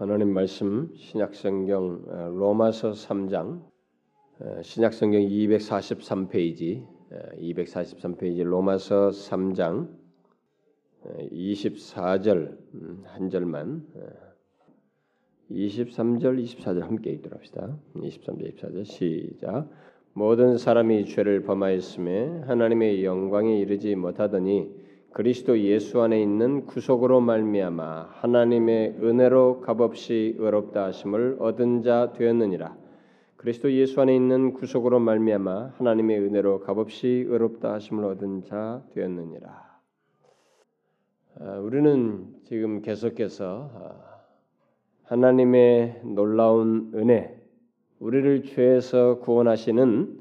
하나님 말씀 신약성경 어, 로마서 3장 어, 신약성경 243페이지 243페이지 로마서 3장 24절 음, 한 절만 23절 24절 함께 읽도록 합시다. 23절 24절 시작 모든 사람이 죄를 범하였음에 하나님의 영광에 이르지 못하더니 그리스도 예수 안에 있는 구속으로 말미암아 하나님의 은혜로 값없이 의롭다 하심을 얻은 자 되었느니라. 그리스도 예수 안에 있는 구속으로 말미암아 하나님의 은혜로 값없이 의롭다 하심을 얻은 자 되었느니라. 아, 우리는 지금 계속해서 아, 하나님의 놀라운 은혜, 우리를 죄에서 구원하시는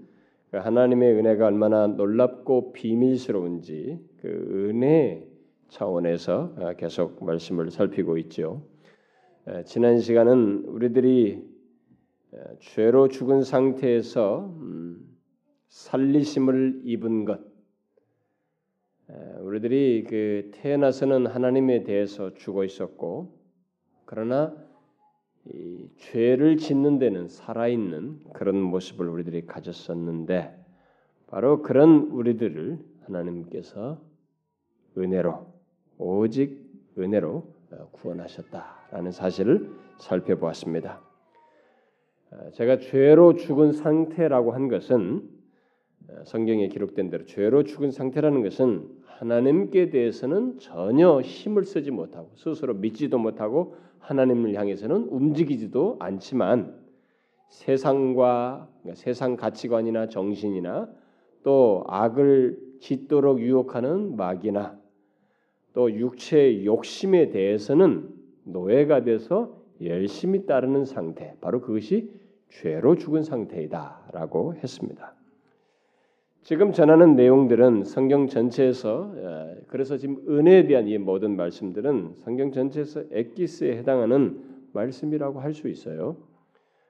그 하나님의 은혜가 얼마나 놀랍고 비밀스러운지 그 은혜 차원에서 아, 계속 말씀을 살피고 있죠. 지난 시간은 우리들이 죄로 죽은 상태에서 음, 살리심을 입은 것, 우리들이 그 태어나서는 하나님에 대해서 죽어 있었고, 그러나 이 죄를 짓는 데는 살아있는 그런 모습을 우리들이 가졌었는데, 바로 그런 우리들을 하나님께서 은혜로 오직 은혜로 어, 구원하셨다라는 사실을 살펴보았습니다. 어, 제가 죄로 죽은 상태라고 한 것은 어, 성경에 기록된 대로 죄로 죽은 상태라는 것은 하나님께 대해서는 전혀 힘을 쓰지 못하고 스스로 믿지도 못하고 하나님을 향해서는 움직이지도 않지만 세상과 그러니까 세상 가치관이나 정신이나 또 악을 짓도록 유혹하는 마귀나 또 육체의 욕심에 대해서는 노예가 돼서 열심히 따르는 상태, 바로 그것이 죄로 죽은 상태이다라고 했습니다. 지금 전하는 내용들은 성경 전체에서 그래서 지금 은혜에 대한 이 모든 말씀들은 성경 전체에서 엑기스에 해당하는 말씀이라고 할 수 있어요.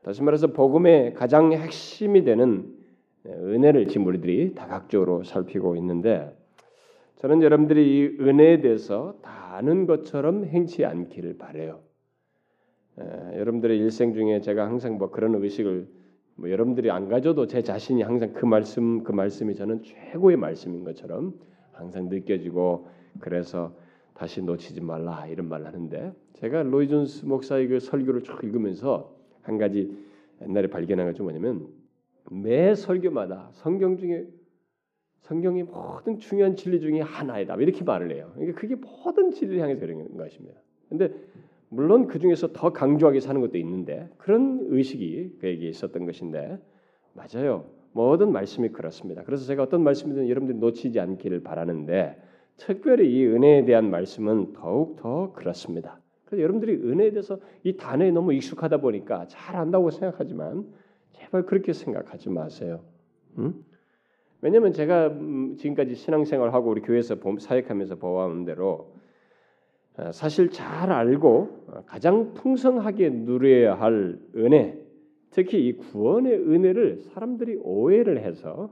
다시 말해서 복음의 가장 핵심이 되는 은혜를 지금 우리들이 다각적으로 살피고 있는데 저는 여러분들이 이 은혜에 대해서 다 아는 것처럼 행치 않기를 바래요. 여러분들의 일생 중에 제가 항상 뭐 그런 의식을 뭐 여러분들이 안 가져도 제 자신이 항상 그 말씀 그 말씀이 저는 최고의 말씀인 것처럼 항상 느껴지고 그래서 다시 놓치지 말라 이런 말을 하는데 제가 로이 존스 목사의 그 설교를 쭉 읽으면서 한 가지 옛날에 발견한 것좀 뭐냐면 매 설교마다 성경 중에 성경이 모든 중요한 진리 중에 하나이다 이렇게 말을 해요. 그러니까 그게 모든 진리를 향해서 그런 것입니다. 근데 물론 그 중에서 더 강조하게 사는 것도 있는데 그런 의식이 그에게 있었던 것인데 맞아요. 모든 말씀이 그렇습니다. 그래서 제가 어떤 말씀이든 여러분들이 놓치지 않기를 바라는데 특별히 이 은혜에 대한 말씀은 더욱 더 그렇습니다. 그래서 여러분들이 은혜에 대해서 이 단어에 너무 익숙하다 보니까 잘 안다고 생각하지만 제발 그렇게 생각하지 마세요. 응? 왜냐하면 제가 음, 지금까지 신앙생활하고 우리 교회에서 사역하면서 보아온 대로 어, 사실 잘 알고 어, 가장 풍성하게 누려야 할 은혜, 특히 이 구원의 은혜를 사람들이 오해를 해서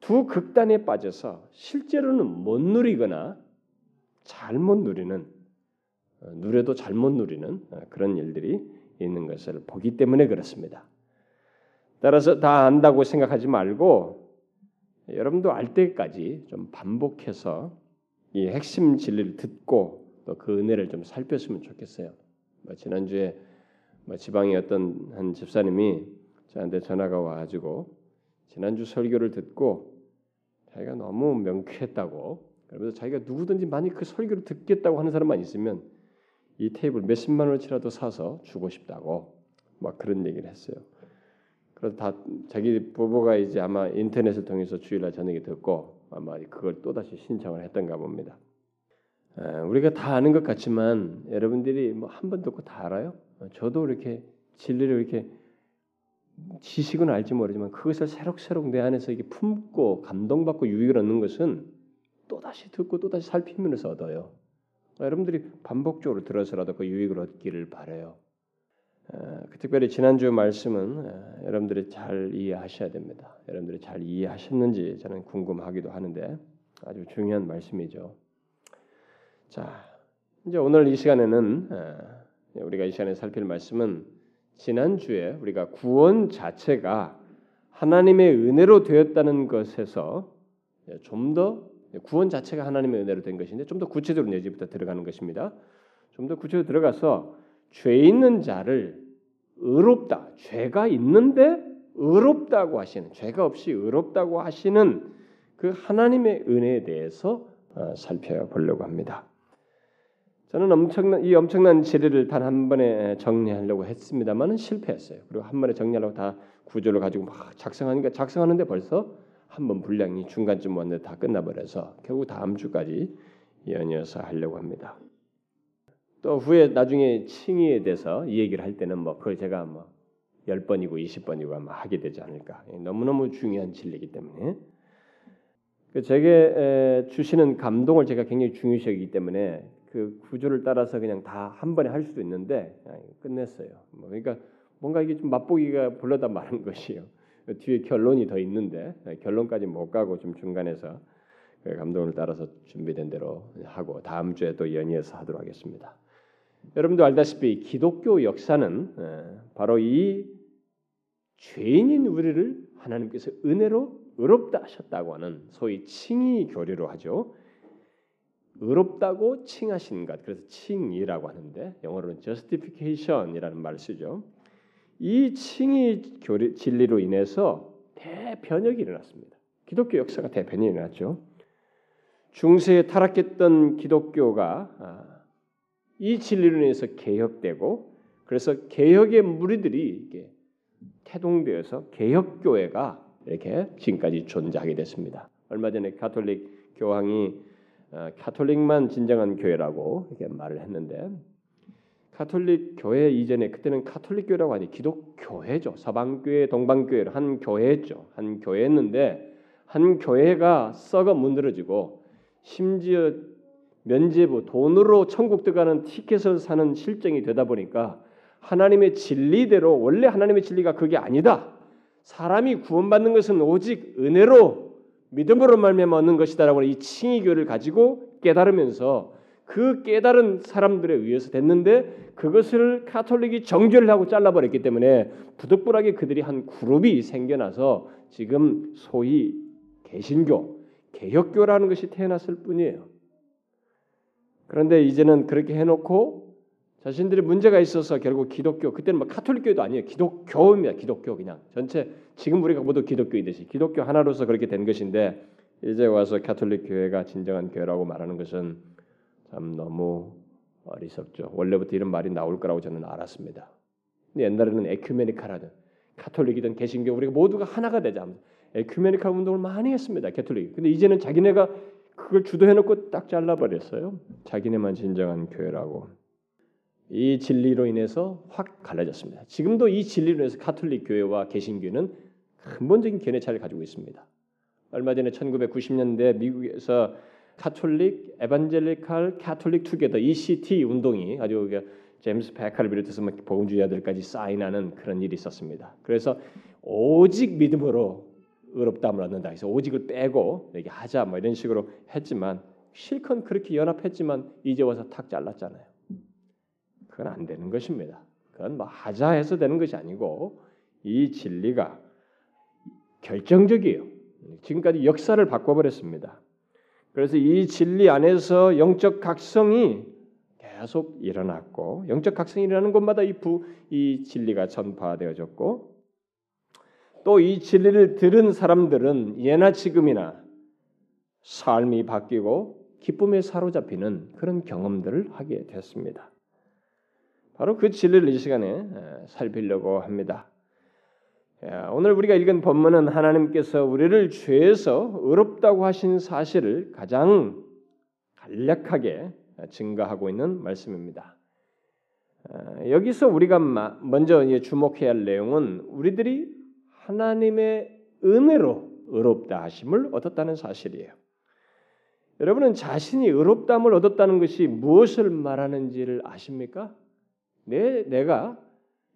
두 극단에 빠져서 실제로는 못 누리거나 잘못 누리는 어, 누려도 잘못 누리는 그런 일들이 있는 것을 보기 때문에 그렇습니다. 따라서 다 안다고 생각하지 말고 여러분도 알 때까지 좀 반복해서 이 핵심 진리를 듣고 또 그 은혜를 좀 살폈으면 좋겠어요. 뭐 지난주에 뭐 지방의 어떤 한 집사님이 저한테 전화가 와가지고 지난주 설교를 듣고 자기가 너무 명쾌했다고 그러면서 자기가 누구든지 만약 그 설교를 듣겠다고 하는 사람만 있으면 이 테이블 몇십만 원어치라도 사서 주고 싶다고 막 그런 얘기를 했어요. 그래서 다 자기 부부가 이제 아마 인터넷을 통해서 주일날 저녁에 듣고 아마 그걸 또 다시 신청을 했던가 봅니다. 우리가 다 아는 것 같지만 여러분들이 뭐 한 번 듣고 다 알아요? 저도 이렇게 진리를 이렇게 지식은 알지 모르지만 그것을 새록새록 내 안에서 이게 품고 감동받고 유익을 얻는 것은 또 다시 듣고 또 다시 살피면서 얻어요. 여러분들이 반복적으로 들어서라도 그 유익을 얻기를 바래요. 그 특별히 지난주 말씀은 여러분들이 잘 이해하셔야 됩니다. 여러분들이 잘 이해하셨는지 저는 궁금하기도 하는데 아주 중요한 말씀이죠. 자, 이제 오늘 이 시간에는 우리가 이 시간에 살필 말씀은 지난 주에 우리가 구원 자체가 하나님의 은혜로 되었다는 것에서 좀 더 구원 자체가 하나님의 은혜로 된 것인데 좀 더 구체적으로 내지부터 들어가는 것입니다. 좀 더 구체적으로 들어가서 죄 있는 자를 의롭다 죄가 있는데 의롭다고 하시는 죄가 없이 의롭다고 하시는 그 하나님의 은혜에 대해서 어, 살펴보려고 합니다. 저는 엄청난 이 엄청난 진리를 단 한 번에 정리하려고 했습니다만은 실패했어요. 그리고 한 번에 정리하려고 다 구조를 가지고 막 작성하니까 작성하는데 벌써 한 번 분량이 중간쯤 왔는데 다 끝나버려서 결국 다음 주까지 연이어서 하려고 합니다. 또 후에 나중에 칭의에 대해서 이 얘기를 할 때는 뭐 그걸 제가 뭐 10번이고 20번이고 아마 하게 되지 않을까. 너무너무 중요한 진리이기 때문에 그 제게 주시는 감동을 제가 굉장히 중요시 여기기 때문에 그 구조를 따라서 그냥 다 한 번에 할 수도 있는데 끝냈어요. 뭐 그러니까 뭔가 이게 좀 맛보기가 불러다 말은 것이요. 뒤에 결론이 더 있는데 결론까지 못 가고 좀 중간에서 그 감동을 따라서 준비된 대로 하고 다음 주에 또 연이어서 하도록 하겠습니다. 여러분도 알다시피 기독교 역사는 바로 이 죄인인 우리를 하나님께서 은혜로 의롭다 하셨다고 하는 소위 칭의 교리로 하죠. 의롭다고 칭하신 것 그래서 칭이라고 하는데 영어로는 justification이라는 말을 쓰죠. 이 칭의 교리 진리로 인해서 대변혁이 일어났습니다. 기독교 역사가 대변이 일어났죠. 중세에 타락했던 기독교가 아, 이 진리로 인해서 개혁되고 그래서 개혁의 무리들이 이게 태동되어서 개혁 교회가 이렇게 지금까지 존재하게 됐습니다. 얼마 전에 가톨릭 교황이 어, 가톨릭만 진정한 교회라고 이렇게 말을 했는데 가톨릭 교회 이전에 그때는 가톨릭 교회라고 하니 기독교회죠. 서방교회, 동방교회 한 교회였죠. 한 교회였는데 한 교회가 썩어 문드러지고 심지어 면제부 돈으로 천국 들어가는 티켓을 사는 실정이 되다 보니까 하나님의 진리대로 원래 하나님의 진리가 그게 아니다. 사람이 구원받는 것은 오직 은혜로 믿음으로 말미암아 얻는 것이다라고 이 칭의교를 가지고 깨달으면서 그 깨달은 사람들에 의해서 됐는데 그것을 카톨릭이 정죄를 하고 잘라버렸기 때문에 부득불하게 그들이 한 그룹이 생겨나서 지금 소위 개신교, 개혁교라는 것이 태어났을 뿐이에요. 그런데 이제는 그렇게 해놓고 자신들이 문제가 있어서 결국 기독교 그때는 뭐 카톨릭 교회도 아니에요. 기독교입니다. 기독교 그냥 전체 지금 우리가 모두 기독교이듯이 기독교 하나로서 그렇게 된 것인데 이제 와서 카톨릭 교회가 진정한 교회라고 말하는 것은 참 너무 어리석죠. 원래부터 이런 말이 나올 거라고 저는 알았습니다. 근데 옛날에는 ecumenical이라든 카톨릭이든 개신교 우리가 모두가 하나가 되자 ecumenical 운동을 많이 했습니다. 캐톨릭. 근데 이제는 자기네가 그걸 주도해놓고 딱 잘라버렸어요. 자기네만 진정한 교회라고. 이 진리로 인해서 확 갈라졌습니다. 지금도 이 진리로 인해서 카톨릭 교회와 개신교는 근본적인 견해 차이를 가지고 있습니다. 얼마 전에 1990년대 미국에서 카톨릭 Evangelical Catholic Together ECT 운동이 아주 제임스 베카를 비롯해서 복음주의자들까지 사인하는 그런 일이 있었습니다. 그래서 오직 믿음으로 의롭다함을 얻는다. 그래서 오직을 빼고 이게 하자 뭐 이런 식으로 했지만 실컷 그렇게 연합했지만 이제 와서 탁 잘랐잖아요. 그건 안 되는 것입니다. 그건 뭐 하자 해서 되는 것이 아니고 이 진리가 결정적이에요. 지금까지 역사를 바꿔버렸습니다. 그래서 이 진리 안에서 영적 각성이 계속 일어났고 영적 각성이 일어나는 곳마다 이, 부, 이 진리가 전파되어졌고 또 이 진리를 들은 사람들은 예나 지금이나 삶이 바뀌고 기쁨에 사로잡히는 그런 경험들을 하게 됐습니다. 바로 그 진리를 이 시간에 살피려고 합니다. 오늘 우리가 읽은 본문은 하나님께서 우리를 죄에서 의롭다고 하신 사실을 가장 간략하게 증가하고 있는 말씀입니다. 여기서 우리가 먼저 주목해야 할 내용은 우리들이 하나님의 은혜로 의롭다 하심을 얻었다는 사실이에요. 여러분은 자신이 의롭담을 얻었다는 것이 무엇을 말하는지를 아십니까? 내 내가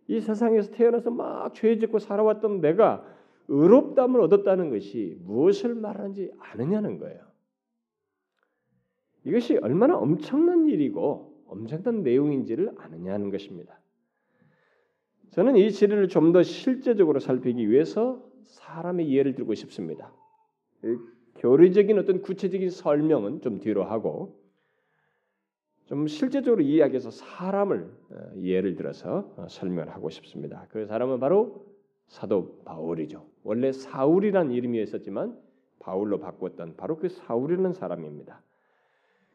이 세상에서 태어나서 막 죄짓고 살아왔던 내가 의롭담을 얻었다는 것이 무엇을 말하는지 아느냐는 거예요. 이것이 얼마나 엄청난 일이고 엄청난 내용인지를 아느냐는 것입니다. 저는 이 진리를 좀 더 실제적으로 살피기 위해서 사람의 예를 들고 싶습니다. 교리적인 어떤 구체적인 설명은 좀 뒤로 하고 좀 실제적으로 이야기해서 사람을 어, 예를 들어서 어, 설명을 하고 싶습니다. 그 사람은 바로 사도 바울이죠. 원래 사울이란 이름이었었지만 바울로 바꿨던 바로 그 사울이라는 사람입니다.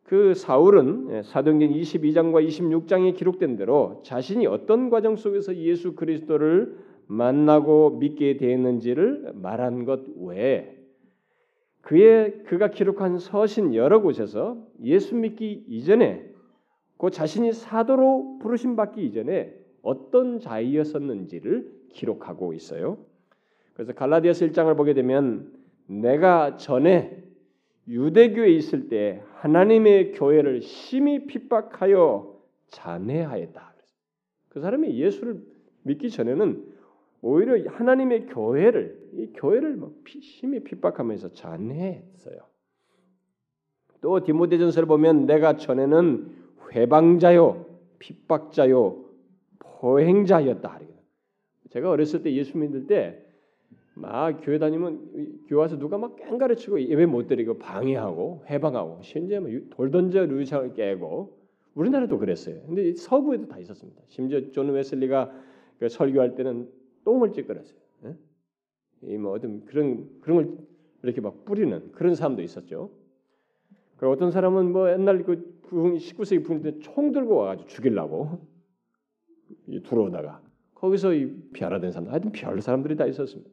그 사울은 예, 사도행전 22장과 26장에 기록된 대로 자신이 어떤 과정 속에서 예수 그리스도를 만나고 믿게 되었는지를 말한 것 외에 그의 그가 기록한 서신 여러 곳에서 예수 믿기 이전에 그 자신이 사도로 부르심 받기 이전에 어떤 자이었었는지를 기록하고 있어요. 그래서 갈라디아서 1장을 보게 되면 내가 전에 유대교에 있을 때 하나님의 교회를 심히 핍박하여 잔해하였다. 그 사람이 예수를 믿기 전에는 오히려 하나님의 교회를 이 교회를 심히 핍박하면서 잔해했어요. 또 디모데전서를 보면 내가 전에는 회방자요, 핍박자요, 폭행자였다. 제가 어렸을 때 예수 믿을 때 막 교회 다니면 교회 와서 누가 막 꽹과리 치고 예배 못 드리고 방해하고 훼방하고 심지어 돌 던져 유리창을 깨고 우리나라도 그랬어요. 근데 서구에도 다 있었습니다. 심지어 존 웨슬리가 그 설교할 때는 똥을 찌끄렸어요. 예? 이뭐 어떤 그런 그런 걸 이렇게 막 뿌리는 그런 사람도 있었죠. 그리고 어떤 사람은 뭐 옛날 그 19세기 부흥 때 총 들고 와가지고 죽이려고 들어오다가 거기서 이 비하라된 사람들, 하여튼 별 사람들이 다 있었습니다.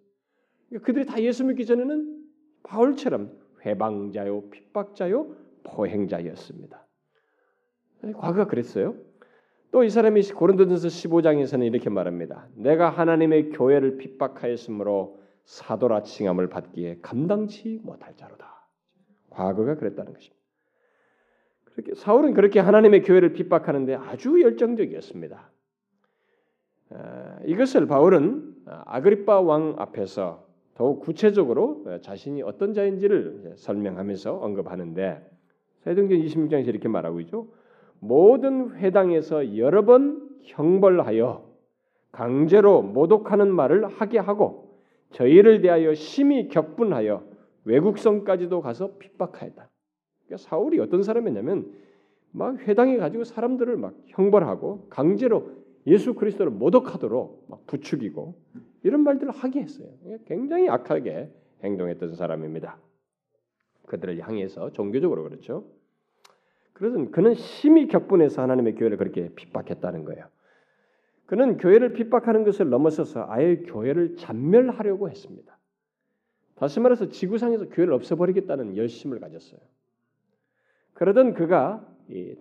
그들이 다 예수 믿기 전에는 바울처럼 회방자요, 핍박자요, 포행자였습니다. 과거가 그랬어요. 또 이 사람이 고린도전서 15장에서는 이렇게 말합니다. 내가 하나님의 교회를 핍박하였으므로 사도라 칭함을 받기에 감당치 못할 자로다. 과거가 그랬다는 것입니다. 그렇게 사울은 그렇게 하나님의 교회를 핍박하는데 아주 열정적이었습니다. 이것을 바울은 아그리파 왕 앞에서 더욱 구체적으로 자신이 어떤 자인지를 설명하면서 언급하는데 사도행전 26장에서 이렇게 말하고 있죠. 모든 회당에서 여러 번 형벌하여 강제로 모독하는 말을 하게 하고 저희를 대하여 심히 격분하여 외국성까지도 가서 핍박하였다. 그러니까 사울이 어떤 사람이냐면 막 회당에 가지고 사람들을 막 형벌하고 강제로 예수 그리스도를 모독하도록 막 부추기고 이런 말들을 하게 했어요. 굉장히 악하게 행동했던 사람입니다. 그들을 향해서 종교적으로 그렇죠. 그래서 그는 심히 격분해서 하나님의 교회를 그렇게 핍박했다는 거예요. 그는 교회를 핍박하는 것을 넘어서서 아예 교회를 잔멸하려고 했습니다. 다시 말해서 지구상에서 교회를 없애버리겠다는 열심을 가졌어요. 그러던 그가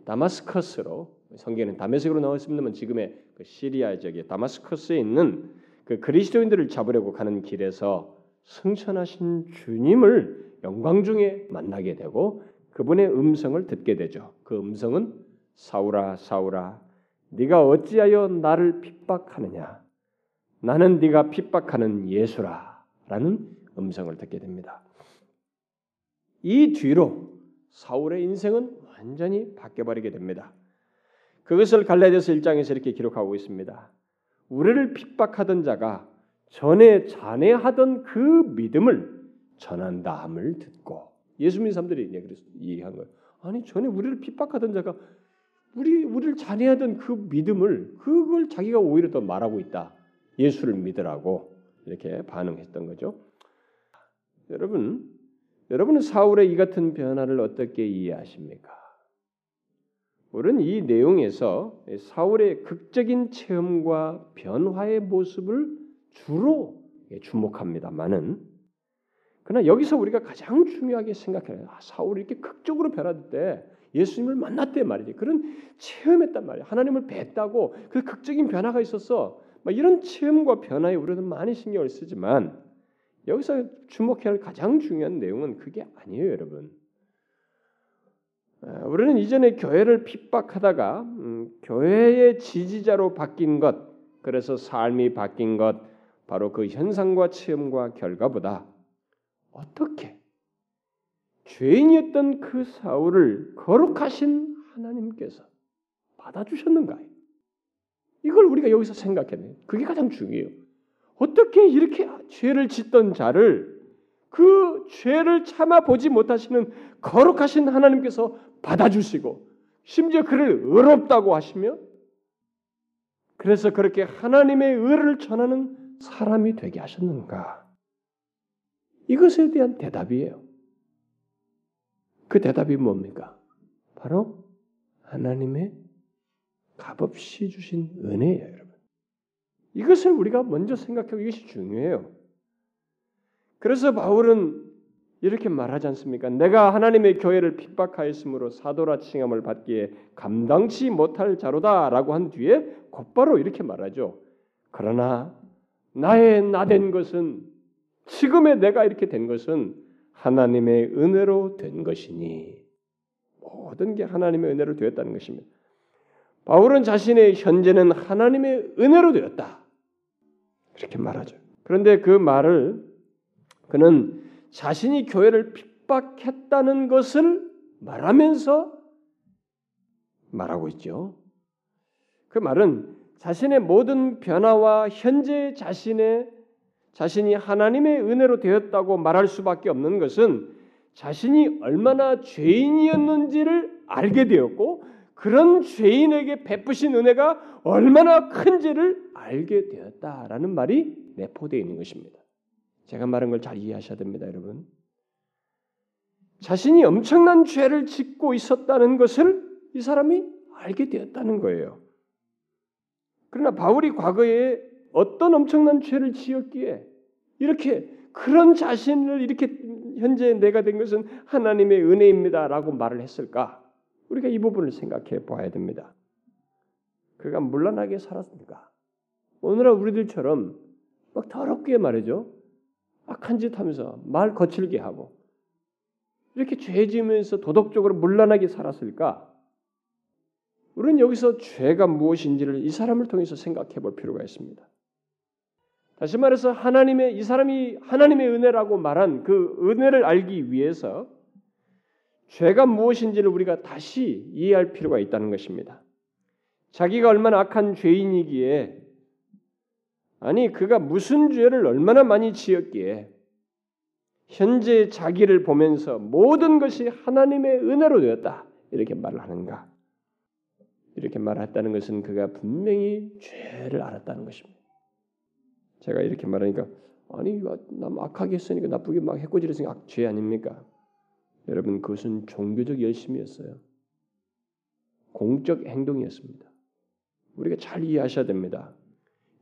다마스커스로 성경에는 다메섹으로 나왔습니다만 지금의 그 시리아 지역의 다마스커스에 있는 그 그리스도인들을 잡으려고 가는 길에서 승천하신 주님을 영광 중에 만나게 되고 그분의 음성을 듣게 되죠. 그 음성은 사울아 사울아 네가 어찌하여 나를 핍박하느냐 나는 네가 핍박하는 예수라라는 음성을 듣게 됩니다. 이 뒤로 사울의 인생은 완전히 바뀌어 버리게 됩니다. 그것을 갈라디아서 1장에서 이렇게 기록하고 있습니다. 우리를 핍박하던 자가 전에 잔해하던 그 믿음을 전한다 함을 듣고 예수 믿는 사람들이 그래서 이해한 거예요. 아니 전에 우리를 핍박하던 자가 우리 우리를 잔해하던 그 믿음을 그걸 자기가 오히려 더 말하고 있다. 예수를 믿으라고 이렇게 반응했던 거죠. 여러분, 여러분은 사울의 이 같은 변화를 어떻게 이해하십니까? 우리는 이 내용에서 사울의 극적인 체험과 변화의 모습을 주로 주목합니다만은 그러나 여기서 우리가 가장 중요하게 생각해요. 아, 사울이 이렇게 극적으로 변화될 때 예수님을 만났대 말이지. 그런 체험했단 말이야. 하나님을 뵀다고 그 극적인 변화가 있었어. 이런 체험과 변화에 우리는 많이 신경을 쓰지만 여기서 주목해야 할 가장 중요한 내용은 그게 아니에요, 여러분. 아, 우리는 이전에 교회를 핍박하다가 음, 교회의 지지자로 바뀐 것, 그래서 삶이 바뀐 것, 바로 그 현상과 체험과 결과보다 어떻게 죄인이었던 그 사울을 거룩하신 하나님께서 받아주셨는가? 이걸 우리가 여기서 생각해야 돼요. 그게 가장 중요해요. 어떻게 이렇게 죄를 짓던 자를 그 죄를 참아 보지 못하시는 거룩하신 하나님께서 받아주시고 심지어 그를 의롭다고 하시며 그래서 그렇게 하나님의 의를 전하는 사람이 되게 하셨는가? 이것에 대한 대답이에요. 그 대답이 뭡니까? 바로 하나님의 값없이 주신 은혜예요, 여러분. 이것을 우리가 먼저 생각하고 이것이 중요해요. 그래서 바울은 이렇게 말하지 않습니까? 내가 하나님의 교회를 핍박하였으므로 사도라 칭함을 받기에 감당치 못할 자로다라고 한 뒤에 곧바로 이렇게 말하죠. 그러나 나의 나된 것은 지금의 내가 이렇게 된 것은 하나님의 은혜로 된 것이니 모든 게 하나님의 은혜로 되었다는 것입니다. 바울은 자신의 현재는 하나님의 은혜로 되었다. 이렇게 말하죠. 그런데 그 말을 그는 자신이 교회를 핍박했다는 것을 말하면서 말하고 있죠. 그 말은 자신의 모든 변화와 현재 자신의 자신이 하나님의 은혜로 되었다고 말할 수밖에 없는 것은 자신이 얼마나 죄인이었는지를 알게 되었고 그런 죄인에게 베푸신 은혜가 얼마나 큰지를 알게 되었다라는 말이 내포되어 있는 것입니다. 제가 말한 걸 잘 이해하셔야 됩니다, 여러분. 자신이 엄청난 죄를 짓고 있었다는 것을 이 사람이 알게 되었다는 거예요. 그러나 바울이 과거에 어떤 엄청난 죄를 지었기에 이렇게 그런 자신을 이렇게 현재 내가 된 것은 하나님의 은혜입니다라고 말을 했을까? 우리가 이 부분을 생각해 봐야 됩니다. 그가 물란하게 살았습니까? 오늘날 우리들처럼 막 더럽게 말이죠. 악한 짓 하면서 말 거칠게 하고 이렇게 죄 지으면서 도덕적으로 물란하게 살았을까? 우리는 여기서 죄가 무엇인지를 이 사람을 통해서 생각해 볼 필요가 있습니다. 다시 말해서 하나님의 이 사람이 하나님의 은혜라고 말한 그 은혜를 알기 위해서 죄가 무엇인지를 우리가 다시 이해할 필요가 있다는 것입니다. 자기가 얼마나 악한 죄인이기에 아니 그가 무슨 죄를 얼마나 많이 지었기에 현재 자기를 보면서 모든 것이 하나님의 은혜로 되었다 이렇게 말을 하는가? 이렇게 말했다는 것은 그가 분명히 죄를 알았다는 것입니다. 제가 이렇게 말하니까 아니 나 악하게 했으니까 나쁘게 막 해코지했으니까 악, 죄 아닙니까? 여러분 그것은 종교적 열심이었어요. 공적 행동이었습니다. 우리가 잘 이해하셔야 됩니다.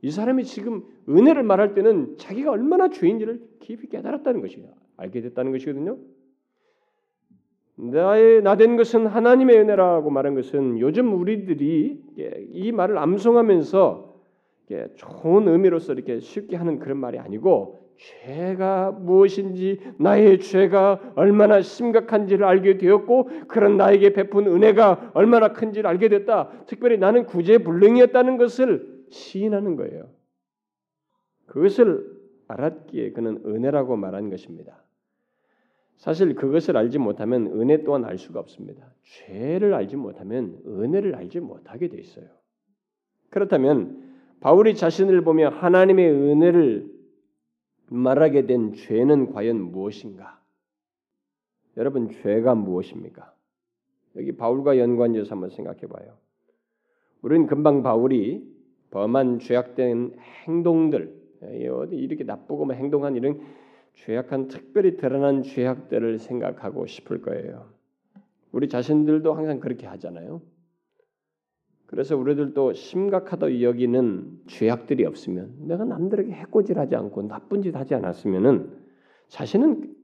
이 사람이 지금 은혜를 말할 때는 자기가 얼마나 죄인지를 깊이 깨달았다는 것이에요. 알게 됐다는 것이거든요. 나의 나된 것은 하나님의 은혜라고 말한 것은 요즘 우리들이 이 말을 암송하면서 좋은 의미로서 이렇게 쉽게 하는 그런 말이 아니고 죄가 무엇인지 나의 죄가 얼마나 심각한지를 알게 되었고 그런 나에게 베푼 은혜가 얼마나 큰지를 알게 됐다. 특별히 나는 구제 불능이었다는 것을 시인하는 거예요. 그것을 알았기에 그는 은혜라고 말한 것입니다. 사실 그것을 알지 못하면 은혜 또한 알 수가 없습니다. 죄를 알지 못하면 은혜를 알지 못하게 돼 있어요. 그렇다면 바울이 자신을 보며 하나님의 은혜를 말하게 된 죄는 과연 무엇인가? 여러분 죄가 무엇입니까? 여기 바울과 연관지어서 한번 생각해 봐요. 우리는 금방 바울이 범한 죄악된 행동들 이렇게 나쁘고 행동한 이런 죄악한 특별히 드러난 죄악들을 생각하고 싶을 거예요. 우리 자신들도 항상 그렇게 하잖아요. 그래서 우리들도 심각하다 여기는 죄악들이 없으면 내가 남들에게 해코지하지 않고 나쁜 짓 하지 않았으면은 자신은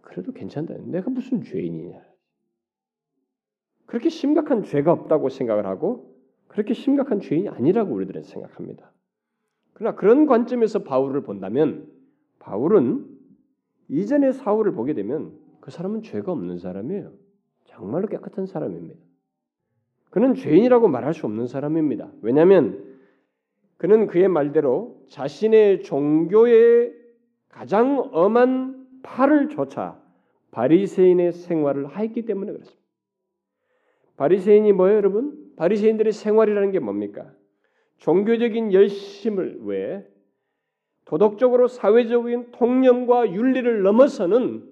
그래도 괜찮다. 내가 무슨 죄인이냐. 그렇게 심각한 죄가 없다고 생각을 하고 그렇게 심각한 죄인이 아니라고 우리들은 생각합니다. 그러나 그런 관점에서 바울을 본다면 바울은 이전의 사울을 보게 되면 그 사람은 죄가 없는 사람이에요. 정말로 깨끗한 사람입니다. 그는 죄인이라고 말할 수 없는 사람입니다. 왜냐하면 그는 그의 말대로 자신의 종교의 가장 엄한 팔을 조차 바리새인의 생활을 하였기 때문에 그렇습니다. 바리새인이 뭐예요, 여러분? 바리새인들의 생활이라는 게 뭡니까? 종교적인 열심을 왜 도덕적으로 사회적인 통념과 윤리를 넘어서는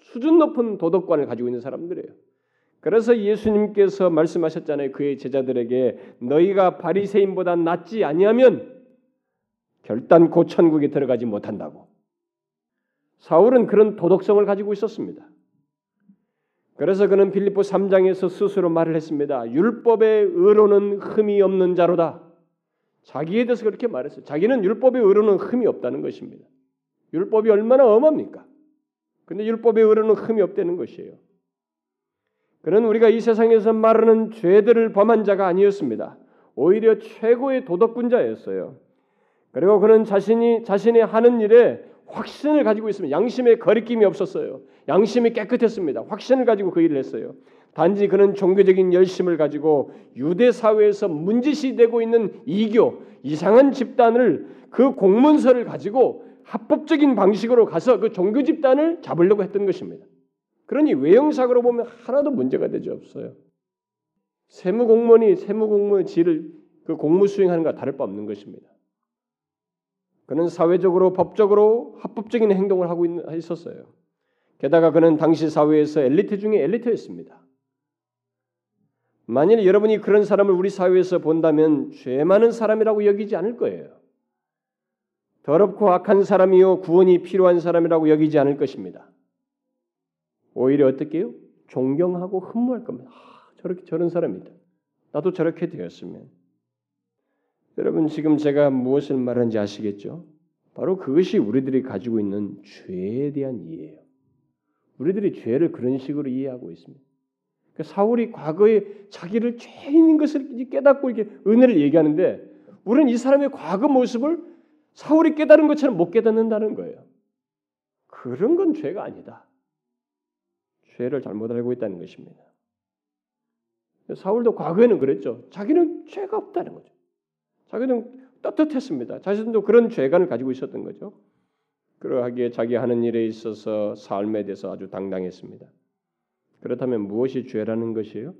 수준 높은 도덕관을 가지고 있는 사람들이에요. 그래서 예수님께서 말씀하셨잖아요. 그의 제자들에게 너희가 바리새인보다 낫지 아니하면 결단코 천국에 들어가지 못한다고. 사울은 그런 도덕성을 가지고 있었습니다. 그래서 그는 빌립보 3장에서 스스로 말을 했습니다. 율법의 의로는 흠이 없는 자로다. 자기에 대해서 그렇게 말했어요. 자기는 율법의 의로는 흠이 없다는 것입니다. 율법이 얼마나 엄합니까? 근데 율법의 의로는 흠이 없다는 것이에요. 그는 우리가 이 세상에서 말하는 죄들을 범한 자가 아니었습니다. 오히려 최고의 도덕군자였어요. 그리고 그는 자신이 자신의 하는 일에 확신을 가지고 있습니다. 양심에 거리낌이 없었어요. 양심이 깨끗했습니다. 확신을 가지고 그 일을 했어요. 단지 그는 종교적인 열심을 가지고 유대 사회에서 문제시 되고 있는 이교 이상한 집단을 그 공문서를 가지고 합법적인 방식으로 가서 그 종교 집단을 잡으려고 했던 것입니다. 그러니 외형상으로 보면 하나도 문제가 되지 없어요. 세무 공무원이 세무 공무원 질을 그 공무 수행하는 것과 다를 바 없는 것입니다. 그는 사회적으로 법적으로 합법적인 행동을 하고 있었어요. 게다가 그는 당시 사회에서 엘리트 중에 엘리트였습니다. 만일 여러분이 그런 사람을 우리 사회에서 본다면 죄 많은 사람이라고 여기지 않을 거예요. 더럽고 악한 사람이요 구원이 필요한 사람이라고 여기지 않을 것입니다. 오히려 어떻게요? 존경하고 흠모할 겁니다. 아, 저렇게 저런 사람이다. 나도 저렇게 되었으면. 여러분 지금 제가 무엇을 말하는지 아시겠죠? 바로 그것이 우리들이 가지고 있는 죄에 대한 이해예요. 우리들이 죄를 그런 식으로 이해하고 있습니다. 그러니까 사울이 과거에 자기를 죄인인 것을 깨닫고 이렇게 은혜를 얘기하는데 우리는 이 사람의 과거 모습을 사울이 깨달은 것처럼 못 깨닫는다는 거예요. 그런 건 죄가 아니다. 죄를 잘못 알고 있다는 것입니다. 사울도 과거에는 그랬죠. 자기는 죄가 없다는 거죠. 자기는 떳떳했습니다. 자신도 그런 죄관을 가지고 있었던 거죠. 그러하기에 자기 하는 일에 있어서 삶에 대해서 아주 당당했습니다. 그렇다면 무엇이 죄라는 것이에요?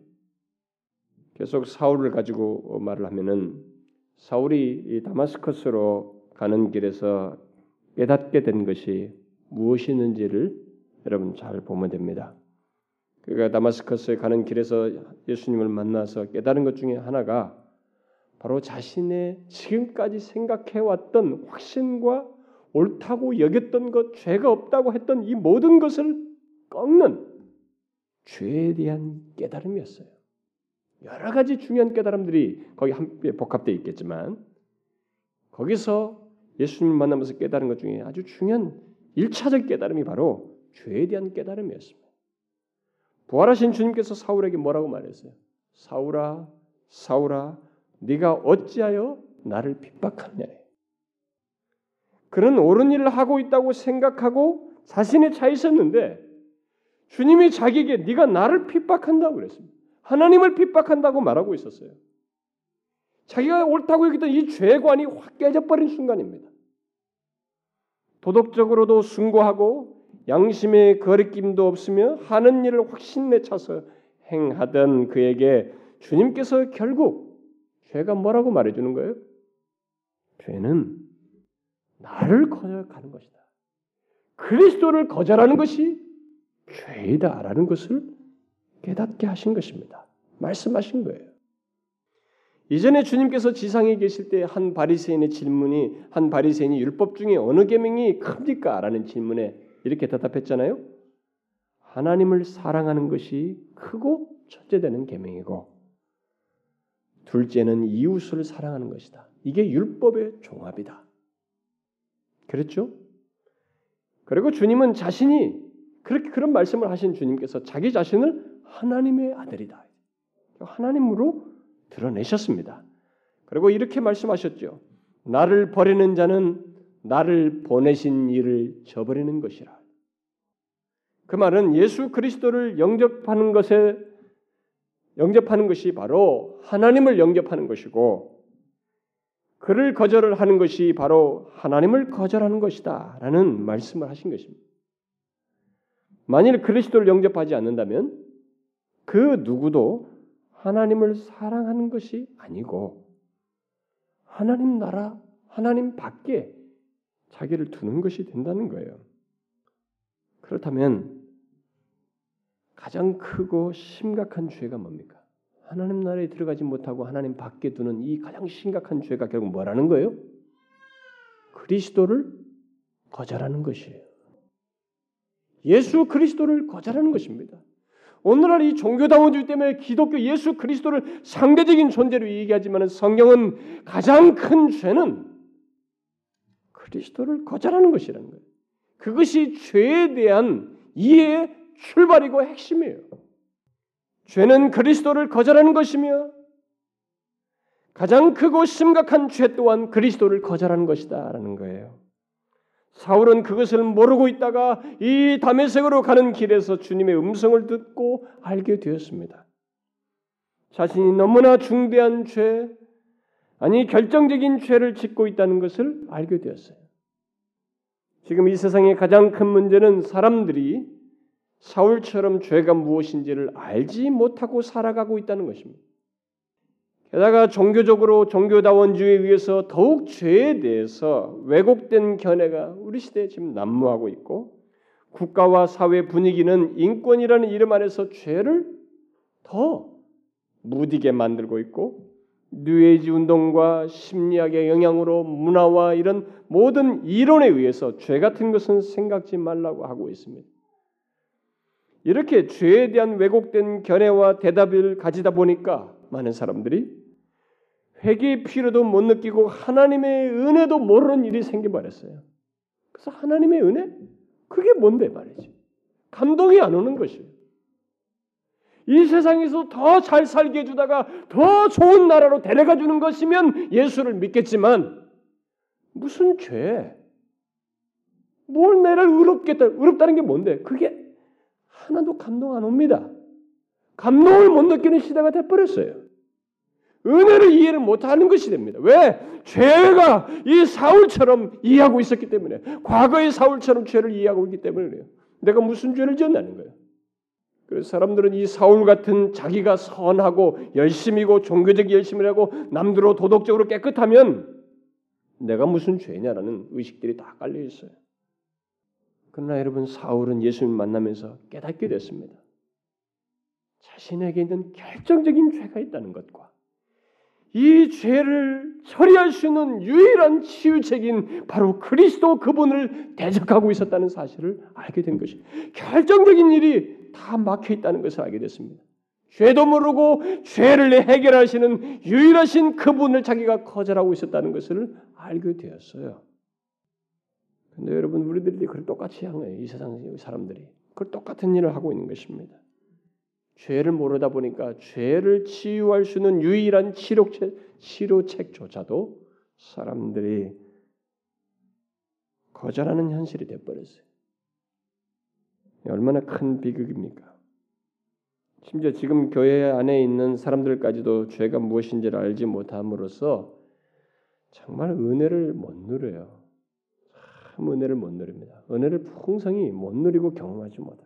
계속 사울을 가지고 말을 하면은 사울이 다마스커스로 가는 길에서 깨닫게 된 것이 무엇이있는지를 여러분 잘 보면 됩니다. 그가 다마스커스에 가는 길에서 예수님을 만나서 깨달은 것 중에 하나가 바로 자신의 지금까지 생각해왔던 확신과 옳다고 여겼던 것, 죄가 없다고 했던 이 모든 것을 꺾는 죄에 대한 깨달음이었어요. 여러 가지 중요한 깨달음들이 거기 함께 복합되어 있겠지만 거기서 예수님 만나면서 깨달은 것 중에 아주 중요한 일차적 깨달음이 바로 죄에 대한 깨달음이었습니다. 부활하신 주님께서 사울에게 뭐라고 말했어요? 사울아, 사울아, 네가 어찌하여 나를 핍박하냐? 그는 옳은 일을 하고 있다고 생각하고 자신의 차 있었는데 주님이 자기에게 네가 나를 핍박한다고 그랬습니다. 하나님을 핍박한다고 말하고 있었어요. 자기가 옳다고 여기던 이 죄관이 확 깨져버린 순간입니다. 도덕적으로도 숭고하고 양심의 거리낌도 없으며 하는 일을 확신내 차서 행하던 그에게 주님께서 결국 죄가 뭐라고 말해주는 거예요? 죄는 나를 거절하는 것이다. 그리스도를 거절하는 것이 죄이다라는 것을 깨닫게 하신 것입니다. 말씀하신 거예요. 이전에 주님께서 지상에 계실 때 한 바리새인의 질문이 한 바리새인이 율법 중에 어느 계명이 큽니까라는 질문에 이렇게 대답했잖아요. 하나님을 사랑하는 것이 크고 첫째 되는 계명이고 둘째는 이웃을 사랑하는 것이다. 이게 율법의 종합이다. 그랬죠? 그리고 주님은 자신이 그렇게 그런 말씀을 하신 주님께서 자기 자신을 하나님의 아들이다. 하나님으로 드러내셨습니다. 그리고 이렇게 말씀하셨죠. 나를 버리는 자는 나를 보내신 이를 저버리는 것이라. 그 말은 예수 그리스도를 영접하는 것에 영접하는 것이 바로 하나님을 영접하는 것이고 그를 거절을 하는 것이 바로 하나님을 거절하는 것이다라는 말씀을 하신 것입니다. 만일 그리스도를 영접하지 않는다면 그 누구도 하나님을 사랑하는 것이 아니고 하나님 나라, 하나님 밖에 자기를 두는 것이 된다는 거예요. 그렇다면 가장 크고 심각한 죄가 뭡니까? 하나님 나라에 들어가지 못하고 하나님 밖에 두는 이 가장 심각한 죄가 결국 뭐라는 거예요? 그리스도를 거절하는 것이에요. 예수 그리스도를 거절하는 것입니다. 오늘날 이 종교다원주의 때문에 기독교 예수 그리스도를 상대적인 존재로 얘기하지만 성경은 가장 큰 죄는 그리스도를 거절하는 것이라는 거예요. 그것이 죄에 대한 이해의 출발이고 핵심이에요. 죄는 그리스도를 거절하는 것이며 가장 크고 심각한 죄 또한 그리스도를 거절하는 것이다라는 거예요. 사울은 그것을 모르고 있다가 이 다메섹으로 가는 길에서 주님의 음성을 듣고 알게 되었습니다. 자신이 너무나 중대한 죄, 아니 결정적인 죄를 짓고 있다는 것을 알게 되었어요. 지금 이 세상의 가장 큰 문제는 사람들이 사울처럼 죄가 무엇인지를 알지 못하고 살아가고 있다는 것입니다. 게다가 종교적으로 종교다원주의에 의해서 더욱 죄에 대해서 왜곡된 견해가 우리 시대에 지금 난무하고 있고 국가와 사회 분위기는 인권이라는 이름 안에서 죄를 더 무디게 만들고 있고 뉴에이지 운동과 심리학의 영향으로 문화와 이런 모든 이론에 의해서 죄 같은 것은 생각지 말라고 하고 있습니다. 이렇게 죄에 대한 왜곡된 견해와 대답을 가지다 보니까 많은 사람들이 회개의 필요도 못 느끼고 하나님의 은혜도 모르는 일이 생겨버렸어요. 그래서 하나님의 은혜? 그게 뭔데 말이지. 감동이 안 오는 것이에요. 이 세상에서 더 잘 살게 해주다가 더 좋은 나라로 데려가 주는 것이면 예수를 믿겠지만 무슨 죄? 뭘 내를 의롭겠다. 의롭다는 게 뭔데? 그게 하나도 감동 안 옵니다. 감동을 못 느끼는 시대가 돼버렸어요. 은혜를 이해를 못하는 것이 됩니다. 왜? 죄가 이 사울처럼 이해하고 있었기 때문에 과거의 사울처럼 죄를 이해하고 있기 때문에 그래요. 내가 무슨 죄를 지었다는 거예요. 그래서 사람들은 이 사울 같은 자기가 선하고 열심이고 종교적 열심을 하고 남들로 도덕적으로 깨끗하면 내가 무슨 죄냐라는 의식들이 다 깔려 있어요. 그러나 여러분 사울은 예수님 만나면서 깨닫게 됐습니다. 자신에게 있는 결정적인 죄가 있다는 것과 이 죄를 처리할 수 있는 유일한 치유책인 바로 그리스도 그분을 대적하고 있었다는 사실을 알게 된 것이 결정적인 일이 다 막혀 있다는 것을 알게 됐습니다. 죄도 모르고 죄를 해결하시는 유일하신 그분을 자기가 거절하고 있었다는 것을 알게 되었어요. 근데 여러분 우리들이 그걸 똑같이 한 거예요. 이 세상 사람들이 그걸 똑같은 일을 하고 있는 것입니다. 죄를 모르다 보니까 죄를 치유할 수 있는 유일한 치료책, 치료책조차도 사람들이 거절하는 현실이 돼버렸어요. 얼마나 큰 비극입니까? 심지어 지금 교회 안에 있는 사람들까지도 죄가 무엇인지를 알지 못함으로써 정말 은혜를 못 누려요. 참 은혜를 못 누립니다. 은혜를 풍성히 못 누리고 경험하지 못해.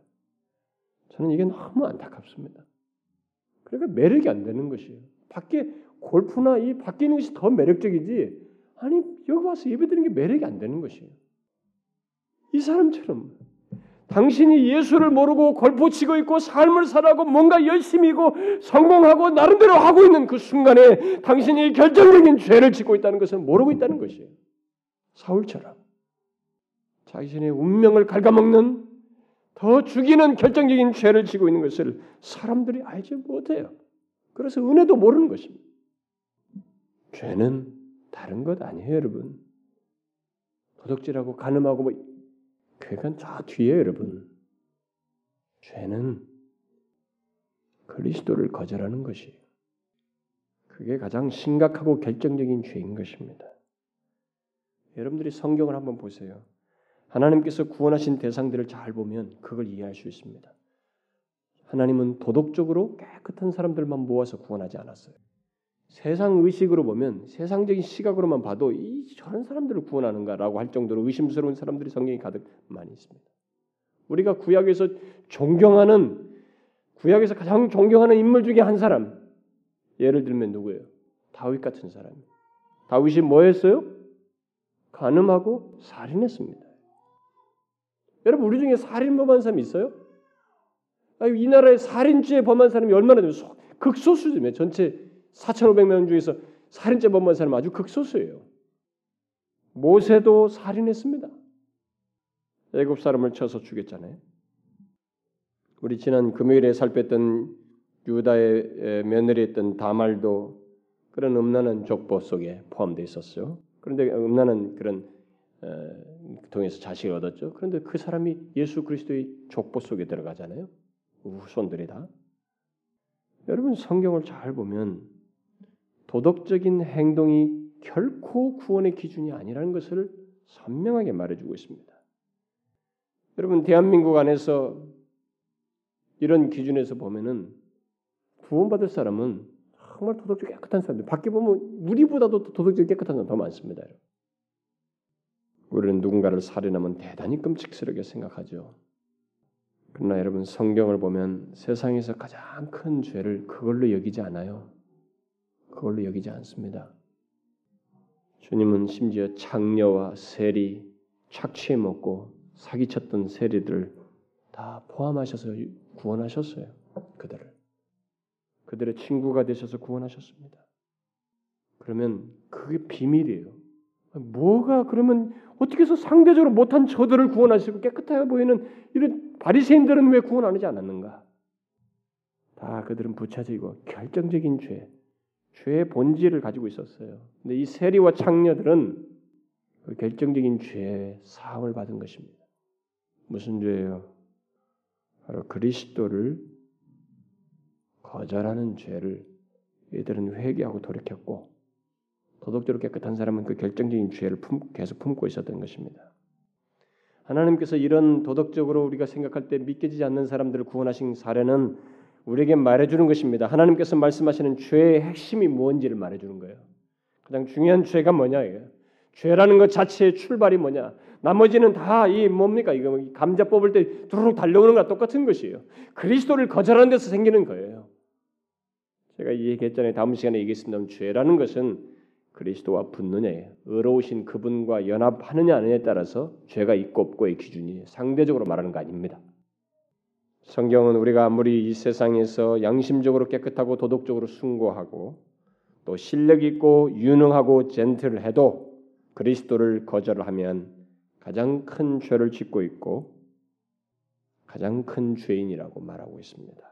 저는 이게 너무 안타깝습니다. 그러니까 매력이 안 되는 것이에요. 밖에 골프나 이 밖에 있는 것이 더 매력적이지. 아니 여기 와서 예배드리는 게 매력이 안 되는 것이에요. 이 사람처럼 당신이 예수를 모르고 골프 치고 있고 삶을 살아고 뭔가 열심히고 성공하고 나름대로 하고 있는 그 순간에 당신이 결정적인 죄를 짓고 있다는 것을 모르고 있다는 것이에요. 사울처럼 자신의 운명을 갉아먹는 더 죽이는 결정적인 죄를 지고 있는 것을 사람들이 알지 못해요. 그래서 은혜도 모르는 것입니다. 죄는 다른 것 아니에요, 여러분. 도덕질하고 가늠하고 뭐 그건 저 뒤에 여러분. 죄는 그리스도를 거절하는 것이에요. 그게 가장 심각하고 결정적인 죄인 것입니다. 여러분들이 성경을 한번 보세요. 하나님께서 구원하신 대상들을 잘 보면 그걸 이해할 수 있습니다. 하나님은 도덕적으로 깨끗한 사람들만 모아서 구원하지 않았어요. 세상 의식으로 보면 세상적인 시각으로만 봐도 이 저런 사람들을 구원하는가라고 할 정도로 의심스러운 사람들이 성경에 가득 많이 있습니다. 우리가 구약에서 존경하는 구약에서 가장 존경하는 인물 중에 한 사람 예를 들면 누구예요? 다윗 같은 사람이. 다윗이 뭐 했어요? 간음하고 살인했습니다. 여러분 우리 중에 살인 범한 사람 있어요? 아니, 이 나라에 살인죄 범한 사람이 얼마나 되면 극소수죠. 전체 4,500명 중에서 살인죄 범한 사람 아주 극소수예요. 모세도 살인했습니다. 애굽 사람을 쳐서 죽였잖아요. 우리 지난 금요일에 살폈던 유다의 며느리였던 다말도 그런 음란한 족보 속에 포함되어 있었어요. 그런데 음란한 그런 통해서 자식을 얻었죠. 그런데 그 사람이 예수 그리스도의 족보 속에 들어가잖아요. 후손들이 다. 여러분 성경을 잘 보면 도덕적인 행동이 결코 구원의 기준이 아니라는 것을 선명하게 말해주고 있습니다. 여러분 대한민국 안에서 이런 기준에서 보면은 구원받을 사람은 정말 도덕적으로 깨끗한 사람들. 밖에 보면 우리보다도 도덕적으로 깨끗한 사람 더 많습니다. 우리는 누군가를 살인하면 대단히 끔찍스럽게 생각하죠. 그러나 여러분 성경을 보면 세상에서 가장 큰 죄를 그걸로 여기지 않아요. 그걸로 여기지 않습니다. 주님은 심지어 창녀와 세리, 착취해 먹고 사기쳤던 세리들을 다 포함하셔서 구원하셨어요. 그들을. 그들의 친구가 되셔서 구원하셨습니다. 그러면 그게 비밀이에요. 뭐가 그러면 어떻게 해서 상대적으로 못한 저들을 구원하시고 깨끗해 보이는 이런 바리새인들은 왜 구원 안 하지 않았는가? 다 그들은 부차적이고 결정적인 죄, 죄의 본질을 가지고 있었어요. 근데 이 세리와 창녀들은 그 결정적인 죄의 사함을 받은 것입니다. 무슨 죄예요? 바로 그리스도를 거절하는 죄를 이들은 회개하고 돌이켰고 도덕적으로 깨끗한 사람은 그 결정적인 죄를 품, 계속 품고 있었던 것입니다. 하나님께서 이런 도덕적으로 우리가 생각할 때 믿겨지지 않는 사람들을 구원하신 사례는 우리에게 말해주는 것입니다. 하나님께서 말씀하시는 죄의 핵심이 무엇인지를 말해주는 거예요. 가장 중요한 죄가 뭐냐 이게 죄라는 것 자체의 출발이 뭐냐? 나머지는 다 이 뭡니까 이거 감자 뽑을 때 두루룩 달려오는 거랑 똑같은 것이에요. 그리스도를 거절하는 데서 생기는 거예요. 제가 이 얘기했잖아요. 다음 시간에 얘기했습니다. 죄라는 것은 그리스도와 붙느냐, 의로우신 그분과 연합하느냐 아니냐에 따라서 죄가 있고 없고의 기준이 상대적으로 말하는 거 아닙니다. 성경은 우리가 아무리 이 세상에서 양심적으로 깨끗하고 도덕적으로 숭고하고 또 실력 있고 유능하고 젠틀해도 그리스도를 거절하면 가장 큰 죄를 짓고 있고 가장 큰 죄인이라고 말하고 있습니다.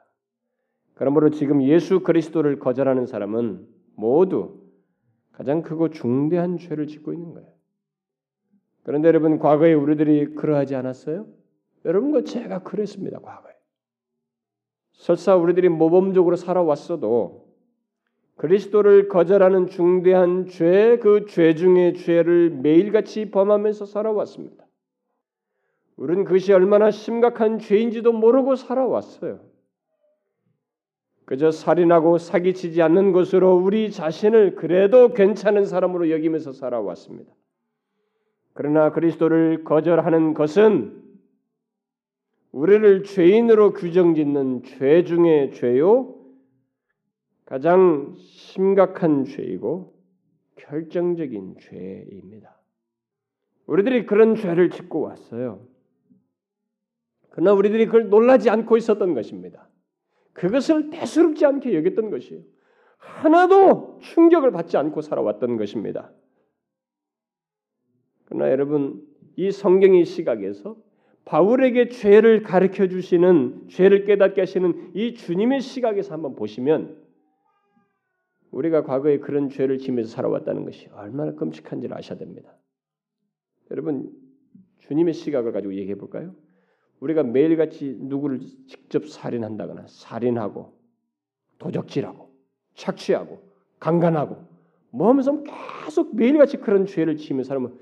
그러므로 지금 예수 그리스도를 거절하는 사람은 모두 가장 크고 중대한 죄를 짓고 있는 거예요. 그런데 여러분 과거에 우리들이 그러하지 않았어요? 여러분과 제가 그랬습니다. 과거에. 설사 우리들이 모범적으로 살아왔어도 그리스도를 거절하는 중대한 죄, 그 죄 중의 죄를 매일같이 범하면서 살아왔습니다. 우리는 그것이 얼마나 심각한 죄인지도 모르고 살아왔어요. 그저 살인하고 사기치지 않는 것으로 우리 자신을 그래도 괜찮은 사람으로 여기면서 살아왔습니다. 그러나 그리스도를 거절하는 것은 우리를 죄인으로 규정짓는 죄 중의 죄요, 가장 심각한 죄이고 결정적인 죄입니다. 우리들이 그런 죄를 짓고 왔어요. 그러나 우리들이 그걸 놀라지 않고 있었던 것입니다. 그것을 대수롭지 않게 여겼던 것이에요. 하나도 충격을 받지 않고 살아왔던 것입니다. 그러나 여러분 이 성경의 시각에서 바울에게 죄를 가르쳐 주시는 죄를 깨닫게 하시는 이 주님의 시각에서 한번 보시면 우리가 과거에 그런 죄를 지면서 살아왔다는 것이 얼마나 끔찍한지를 아셔야 됩니다. 여러분 주님의 시각을 가지고 얘기해 볼까요? 우리가 매일같이 누구를 직접 살인한다거나 살인하고 도적질하고 착취하고 강간하고 뭐 하면서 계속 매일같이 그런 죄를 지으며 살면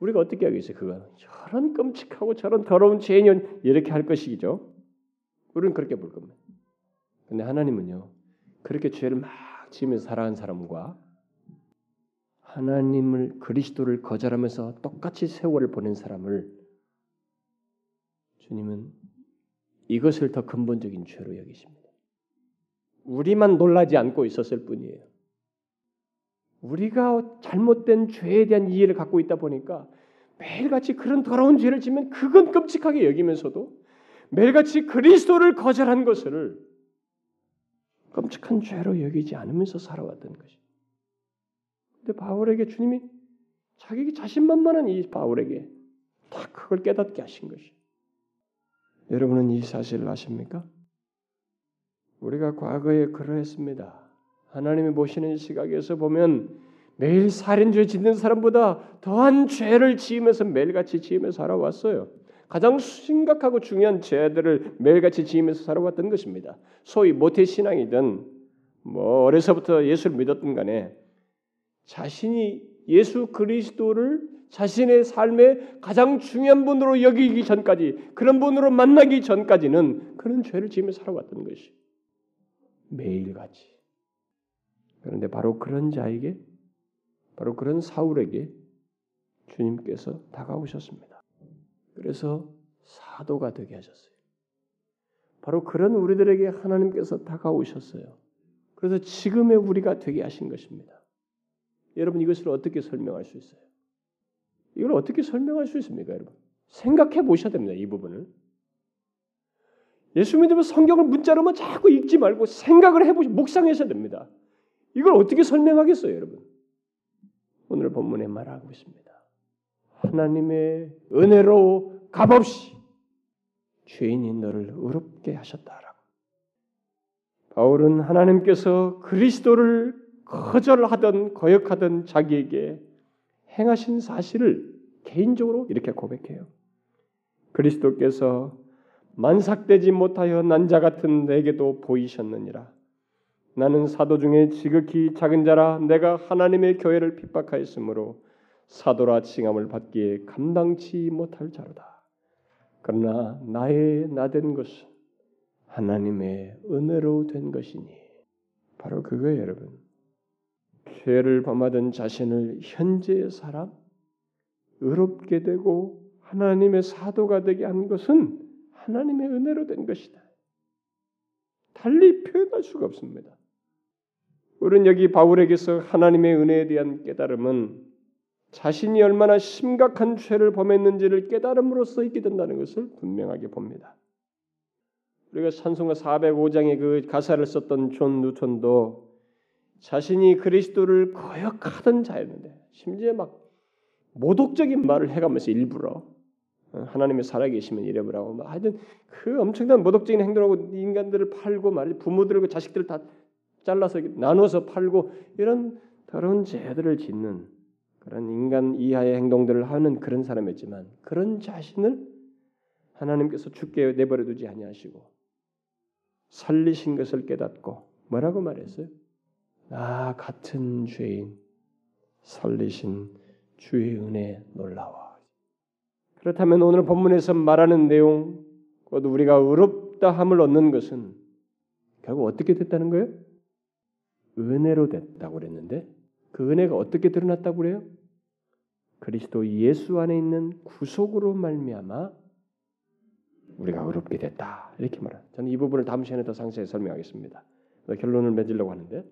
우리가 어떻게 하겠어요? 그거 저런 끔찍하고 저런 더러운 죄nhân 이렇게 할 것이죠. 우리는 그렇게 볼 겁니다. 근데 하나님은요 그렇게 죄를 막 지으면서 살아간 사람과 하나님을 그리스도를 거절하면서 똑같이 세월을 보낸 사람을 주님은 이것을 더 근본적인 죄로 여기십니다. 우리만 놀라지 않고 있었을 뿐이에요. 우리가 잘못된 죄에 대한 이해를 갖고 있다 보니까 매일같이 그런 더러운 죄를 지면 그건 끔찍하게 여기면서도 매일같이 그리스도를 거절한 것을 끔찍한 죄로 여기지 않으면서 살아왔던 것이. 근데 바울에게 주님이 자기 자신만만한 이 바울에게 다 그걸 깨닫게 하신 것이. 여러분은 이 사실을 아십니까? 우리가 과거에 그러했습니다. 하나님이 보시는 시각에서 보면 매일 살인죄 짓는 사람보다 더한 죄를 지으면서 매일같이 지으면서 살아왔어요. 가장 심각하고 중요한 죄들을 매일같이 지으면서 살아왔던 것입니다. 소위 모태 신앙이든 뭐 어려서부터 예수를 믿었던 간에 자신이 예수 그리스도를 자신의 삶의 가장 중요한 분으로 여기기 전까지 그런 분으로 만나기 전까지는 그런 죄를 지으며 살아왔던 것이 매일같이 그런데 바로 그런 자에게 바로 그런 사울에게 주님께서 다가오셨습니다. 그래서 사도가 되게 하셨어요. 바로 그런 우리들에게 하나님께서 다가오셨어요. 그래서 지금의 우리가 되게 하신 것입니다. 여러분 이것을 어떻게 설명할 수 있어요? 이걸 어떻게 설명할 수 있습니까, 여러분? 생각해 보셔야 됩니다. 이 부분을. 예수 믿으면 성경을 문자로만 자꾸 읽지 말고 생각을 해보시, 묵상하셔야 됩니다. 이걸 어떻게 설명하겠어요, 여러분? 오늘 본문에 말하고 있습니다. 하나님의 은혜로 값없이 죄인이 너를 의롭게 하셨다라고. 바울은 하나님께서 그리스도를 거절하던 거역하던 자기에게 행하신 사실을 개인적으로 이렇게 고백해요. 그리스도께서 만삭되지 못하여 난자 같은 내게도 보이셨느니라. 나는 사도 중에 지극히 작은 자라 내가 하나님의 교회를 핍박하였으므로 사도라 칭함을 받기에 감당치 못할 자로다. 그러나 나의 나된 것은 하나님의 은혜로 된 것이니 바로 그거예요, 여러분. 죄를 범하던 자신을 현재의 사람 의롭게 되고 하나님의 사도가 되게 한 것은 하나님의 은혜로 된 것이다. 달리 표현할 수가 없습니다. 우리는 여기 바울에게서 하나님의 은혜에 대한 깨달음은 자신이 얼마나 심각한 죄를 범했는지를 깨달음으로써 있게 된다는 것을 분명하게 봅니다. 우리가 찬송가 405장의 그 가사를 썼던 존 뉴턴도 자신이 그리스도를 거역하던 자였는데 심지어 막 모독적인 말을 해가면서 일부러 어, 하나님의 살아계시면 이래보라고 하여튼 그 엄청난 모독적인 행동하고 인간들을 팔고 말이지 부모들과 자식들을 다 잘라서 나눠서 팔고 이런 더러운 죄들을 짓는 그런 인간 이하의 행동들을 하는 그런 사람이었지만 그런 자신을 하나님께서 죽게 내버려 두지 아니하시고 살리신 것을 깨닫고 뭐라고 말했어요? 나 같은 죄인 살리신 주의 은혜 놀라워. 그렇다면 오늘 본문에서 말하는 내용, 곧 우리가 의롭다함을 얻는 것은 결국 어떻게 됐다는 거예요? 은혜로 됐다고 그랬는데 그 은혜가 어떻게 드러났다고 그래요? 그리스도 예수 안에 있는 구속으로 말미암아 우리가 의롭게 됐다 이렇게 말합 저는 이 부분을 다음 시간에 더 상세히 설명하겠습니다. 결론을 맺으려고 하는데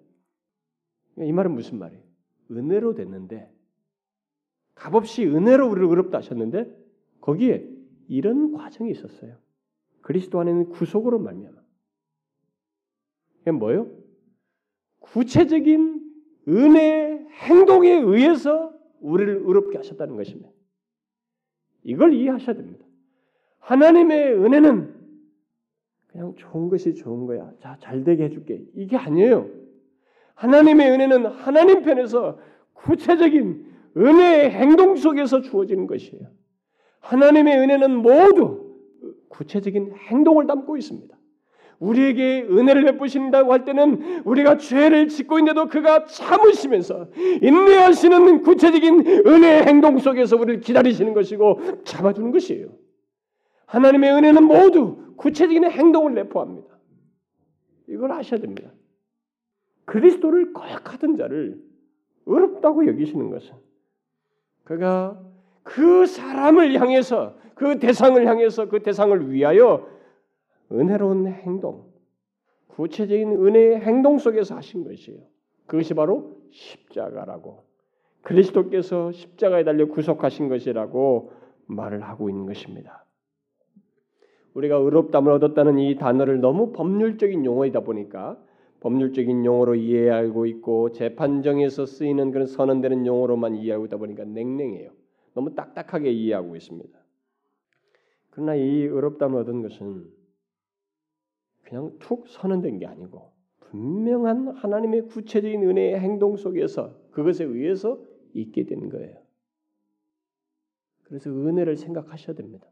이 말은 무슨 말이에요? 은혜로 됐는데 값없이 은혜로 우리를 의롭다 하셨는데 거기에 이런 과정이 있었어요. 그리스도 안에는 구속으로 말미암아. 이게 뭐예요? 구체적인 은혜 행동에 의해서 우리를 의롭게 하셨다는 것입니다. 이걸 이해하셔야 됩니다. 하나님의 은혜는 그냥 좋은 것이 좋은 거야. 자, 잘 되게 해줄게. 이게 아니에요. 하나님의 은혜는 하나님 편에서 구체적인 은혜의 행동 속에서 주어지는 것이에요. 하나님의 은혜는 모두 구체적인 행동을 담고 있습니다. 우리에게 은혜를 베푸신다고 할 때는 우리가 죄를 짓고 있는데도 그가 참으시면서 인내하시는 구체적인 은혜의 행동 속에서 우리를 기다리시는 것이고 잡아주는 것이에요. 하나님의 은혜는 모두 구체적인 행동을 내포합니다. 이걸 아셔야 됩니다. 그리스도를 거역하던 자를 어렵다고 여기시는 것은 그가 그 사람을 향해서 그 대상을 향해서 그 대상을 위하여 은혜로운 행동, 구체적인 은혜의 행동 속에서 하신 것이에요. 그것이 바로 십자가라고 그리스도께서 십자가에 달려 구속하신 것이라고 말을 하고 있는 것입니다. 우리가 의롭담을 얻었다는 이 단어를 너무 법률적인 용어이다 보니까 법률적인 용어로 이해하고 있고 재판정에서 쓰이는 그런 선언되는 용어로만 이해하고 있다 보니까 냉랭해요. 너무 딱딱하게 이해하고 있습니다. 그러나 이 의롭담을 얻은 것은 그냥 툭 선언된 게 아니고 분명한 하나님의 구체적인 은혜의 행동 속에서 그것에 의해서 있게 된 거예요. 그래서 은혜를 생각하셔야 됩니다.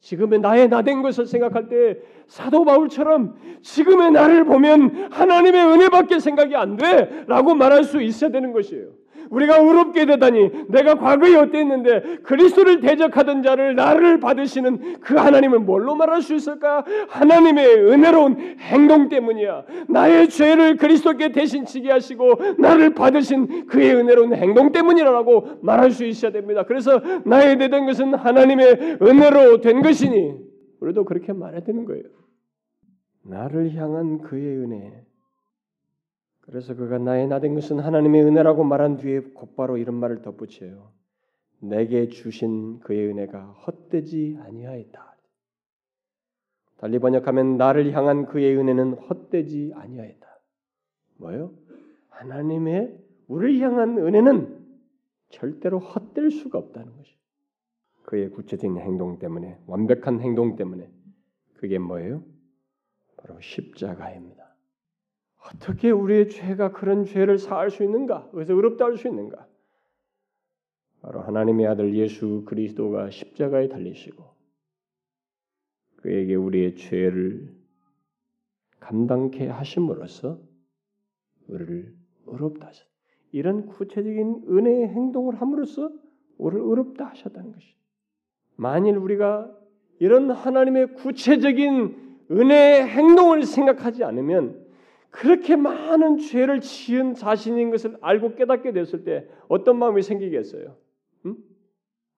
지금의 나의 나 된 것을 생각할 때 사도 바울처럼 지금의 나를 보면 하나님의 은혜밖에 생각이 안 돼라고 말할 수 있어야 되는 것이에요. 우리가 의롭게 되다니 내가 과거에 어땠는데 그리스도를 대적하던 자를 나를 받으시는 그 하나님을 뭘로 말할 수 있을까? 하나님의 은혜로운 행동 때문이야. 나의 죄를 그리스도께 대신 지게 하시고 나를 받으신 그의 은혜로운 행동 때문이라고 말할 수 있어야 됩니다. 그래서 나의 되던 것은 하나님의 은혜로 된 것이니 우리도 그렇게 말해야 되는 거예요. 나를 향한 그의 은혜 그래서 그가 나의 나된 것은 하나님의 은혜라고 말한 뒤에 곧바로 이런 말을 덧붙여요. 내게 주신 그의 은혜가 헛되지 아니하였다. 달리 번역하면 나를 향한 그의 은혜는 헛되지 아니하였다. 뭐요? 하나님의 우리를 향한 은혜는 절대로 헛될 수가 없다는 것이. 그의 구체적인 행동 때문에 완벽한 행동 때문에 그게 뭐예요? 바로 십자가입니다. 어떻게 우리의 죄가 그런 죄를 사할 수 있는가? 그래서 의롭다 할 수 있는가? 바로 하나님의 아들 예수 그리스도가 십자가에 달리시고 그에게 우리의 죄를 감당케 하심으로써 우리를 의롭다 하셨. 이런 구체적인 은혜의 행동을 함으로써 우리를 의롭다 하셨다는 것이. 만일 우리가 이런 하나님의 구체적인 은혜의 행동을 생각하지 않으면 그렇게 많은 죄를 지은 자신인 것을 알고 깨닫게 됐을 때 어떤 마음이 생기겠어요? 응?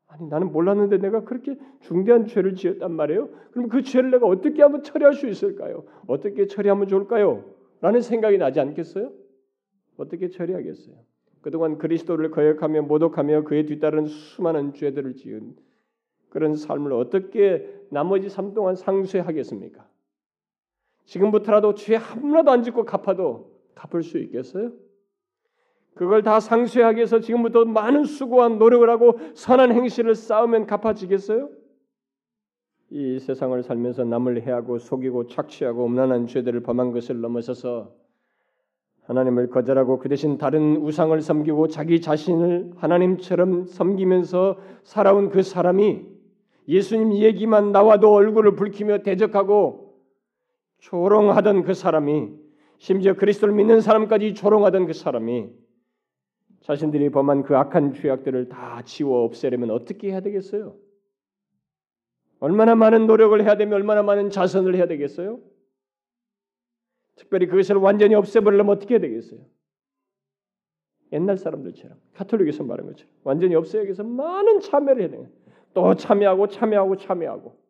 아니 나는 몰랐는데 내가 그렇게 중대한 죄를 지었단 말이에요. 그럼 그 죄를 내가 어떻게 하면 처리할 수 있을까요? 어떻게 처리하면 좋을까요? 라는 생각이 나지 않겠어요? 어떻게 처리하겠어요? 그동안 그리스도를 거역하며 모독하며 그에 뒤따른 수많은 죄들을 지은 그런 삶을 어떻게 나머지 삶 동안 상쇄하겠습니까? 지금부터라도 죄 하나도 안 짓고 갚아도 갚을 수 있겠어요? 그걸 다 상쇄하기 위해서 지금부터 많은 수고와 노력을 하고 선한 행실을 쌓으면 갚아지겠어요? 이 세상을 살면서 남을 해하고 속이고 착취하고 음란한 죄들을 범한 것을 넘어서서 하나님을 거절하고 그 대신 다른 우상을 섬기고 자기 자신을 하나님처럼 섬기면서 살아온 그 사람이 예수님 얘기만 나와도 얼굴을 붉히며 대적하고 조롱하던 그 사람이 심지어 그리스도를 믿는 사람까지 조롱하던 그 사람이 자신들이 범한 그 악한 죄악들을 다 지워 없애려면 어떻게 해야 되겠어요? 얼마나 많은 노력을 해야 되며 얼마나 많은 자선을 해야 되겠어요? 특별히 그것을 완전히 없애버리려면 어떻게 해야 되겠어요? 옛날 사람들처럼 카톨릭에서 말한 것처럼 완전히 없애기 위해서 많은 참여를 해야 돼요. 또 참여하고 참여하고 참여하고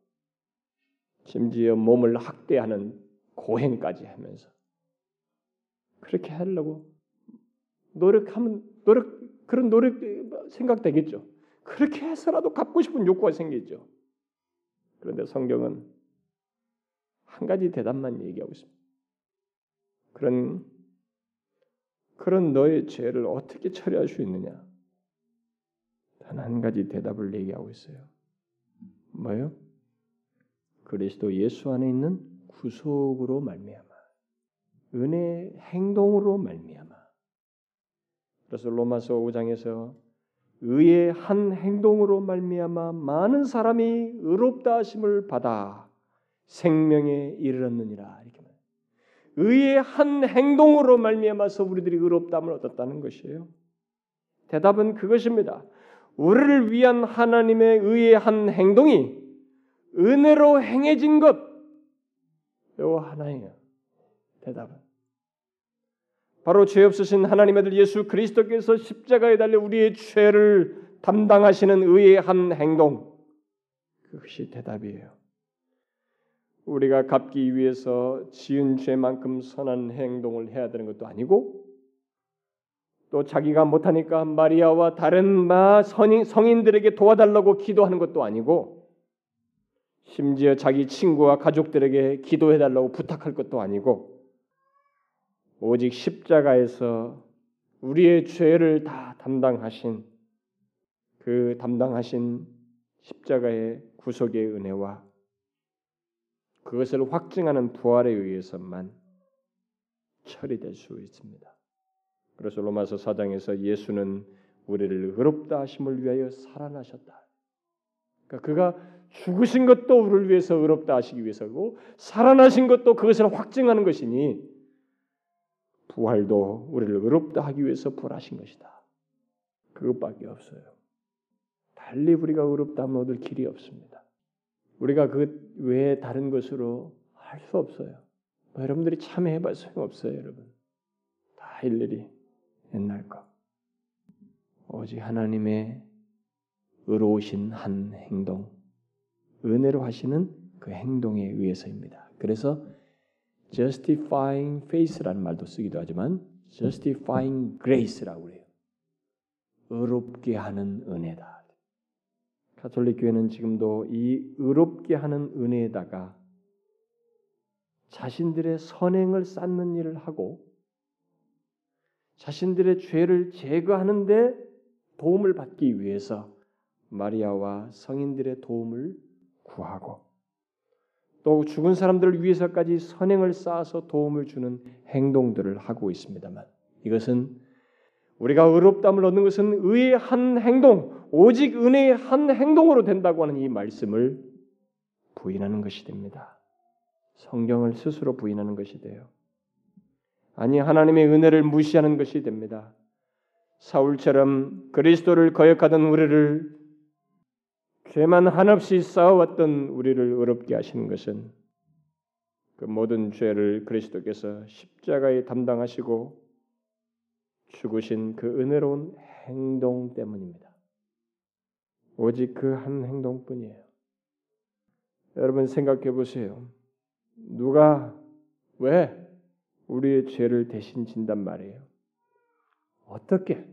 심지어 몸을 학대하는 고행까지 하면서 그렇게 하려고 노력하면 노력 그런 노력 생각되겠죠. 그렇게 해서라도 갚고 싶은 욕구가 생기죠. 그런데 성경은 한 가지 대답만 얘기하고 있습니다. 그런 그런 너의 죄를 어떻게 처리할 수 있느냐? 단 한 가지 대답을 얘기하고 있어요. 뭐요? 그리스도 예수 안에 있는 구속으로 말미암아 은혜 행동으로 말미암아 그래서 로마서 5장에서 의의 한 행동으로 말미암아 많은 사람이 의롭다 하심을 받아 생명에 이르렀느니라 이렇게 말. 의의 한 행동으로 말미암아서 우리들이 의롭다함을 얻었다는 것이에요. 대답은 그것입니다. 우리를 위한 하나님의 의의 한 행동이 은혜로 행해진 것, 요 하나예요. 대답은. 바로 죄 없으신 하나님의 아들 예수 그리스도께서 십자가에 달려 우리의 죄를 담당하시는 의의 한 행동. 그것이 대답이에요. 우리가 갚기 위해서 지은 죄만큼 선한 행동을 해야 되는 것도 아니고 또 자기가 못하니까 마리아와 다른 마 성인들에게 도와달라고 기도하는 것도 아니고 심지어 자기 친구와 가족들에게 기도해 달라고 부탁할 것도 아니고 오직 십자가에서 우리의 죄를 다 담당하신 그 담당하신 십자가의 구속의 은혜와 그것을 확증하는 부활에 의해서만 처리될 수 있습니다. 그래서 로마서 4장에서 예수는 우리를 의롭다 하심을 위하여 살아나셨다. 그러니까 그가 죽으신 것도 우리를 위해서 의롭다 하시기 위해서고 살아나신 것도 그것을 확증하는 것이니 부활도 우리를 의롭다 하기 위해서 부활하신 것이다. 그것밖에 없어요. 달리 우리가 의롭다 하면 얻을 길이 없습니다. 우리가 그 외에 다른 것으로 할 수 없어요. 뭐 여러분들이 참여해봐 소용없어요, 여러분. 다 일일이 옛날 거. 오직 하나님의 의로우신 한 행동, 은혜로 하시는 그 행동에 의해서입니다. 그래서 justifying faith라는 말도 쓰기도 하지만 justifying grace라고 그래요. 의롭게 하는 은혜다. 가톨릭 교회는 지금도 이 의롭게 하는 은혜에다가 자신들의 선행을 쌓는 일을 하고 자신들의 죄를 제거하는데 도움을 받기 위해서 마리아와 성인들의 도움을 구하고 또 죽은 사람들을 위해서까지 선행을 쌓아서 도움을 주는 행동들을 하고 있습니다만 이것은 우리가 의롭담을 얻는 것은 의의 한 행동, 오직 은혜의 한 행동으로 된다고 하는 이 말씀을 부인하는 것이 됩니다. 성경을 스스로 부인하는 것이 돼요. 아니 하나님의 은혜를 무시하는 것이 됩니다. 사울처럼 그리스도를 거역하던 우리를 죄만 한없이 쌓아왔던 우리를 의롭게 하시는 것은 그 모든 죄를 그리스도께서 십자가에 담당하시고 죽으신 그 은혜로운 행동 때문입니다. 오직 그 한 행동뿐이에요. 여러분 생각해 보세요. 누가 왜 우리의 죄를 대신 진단 말이에요? 어떻게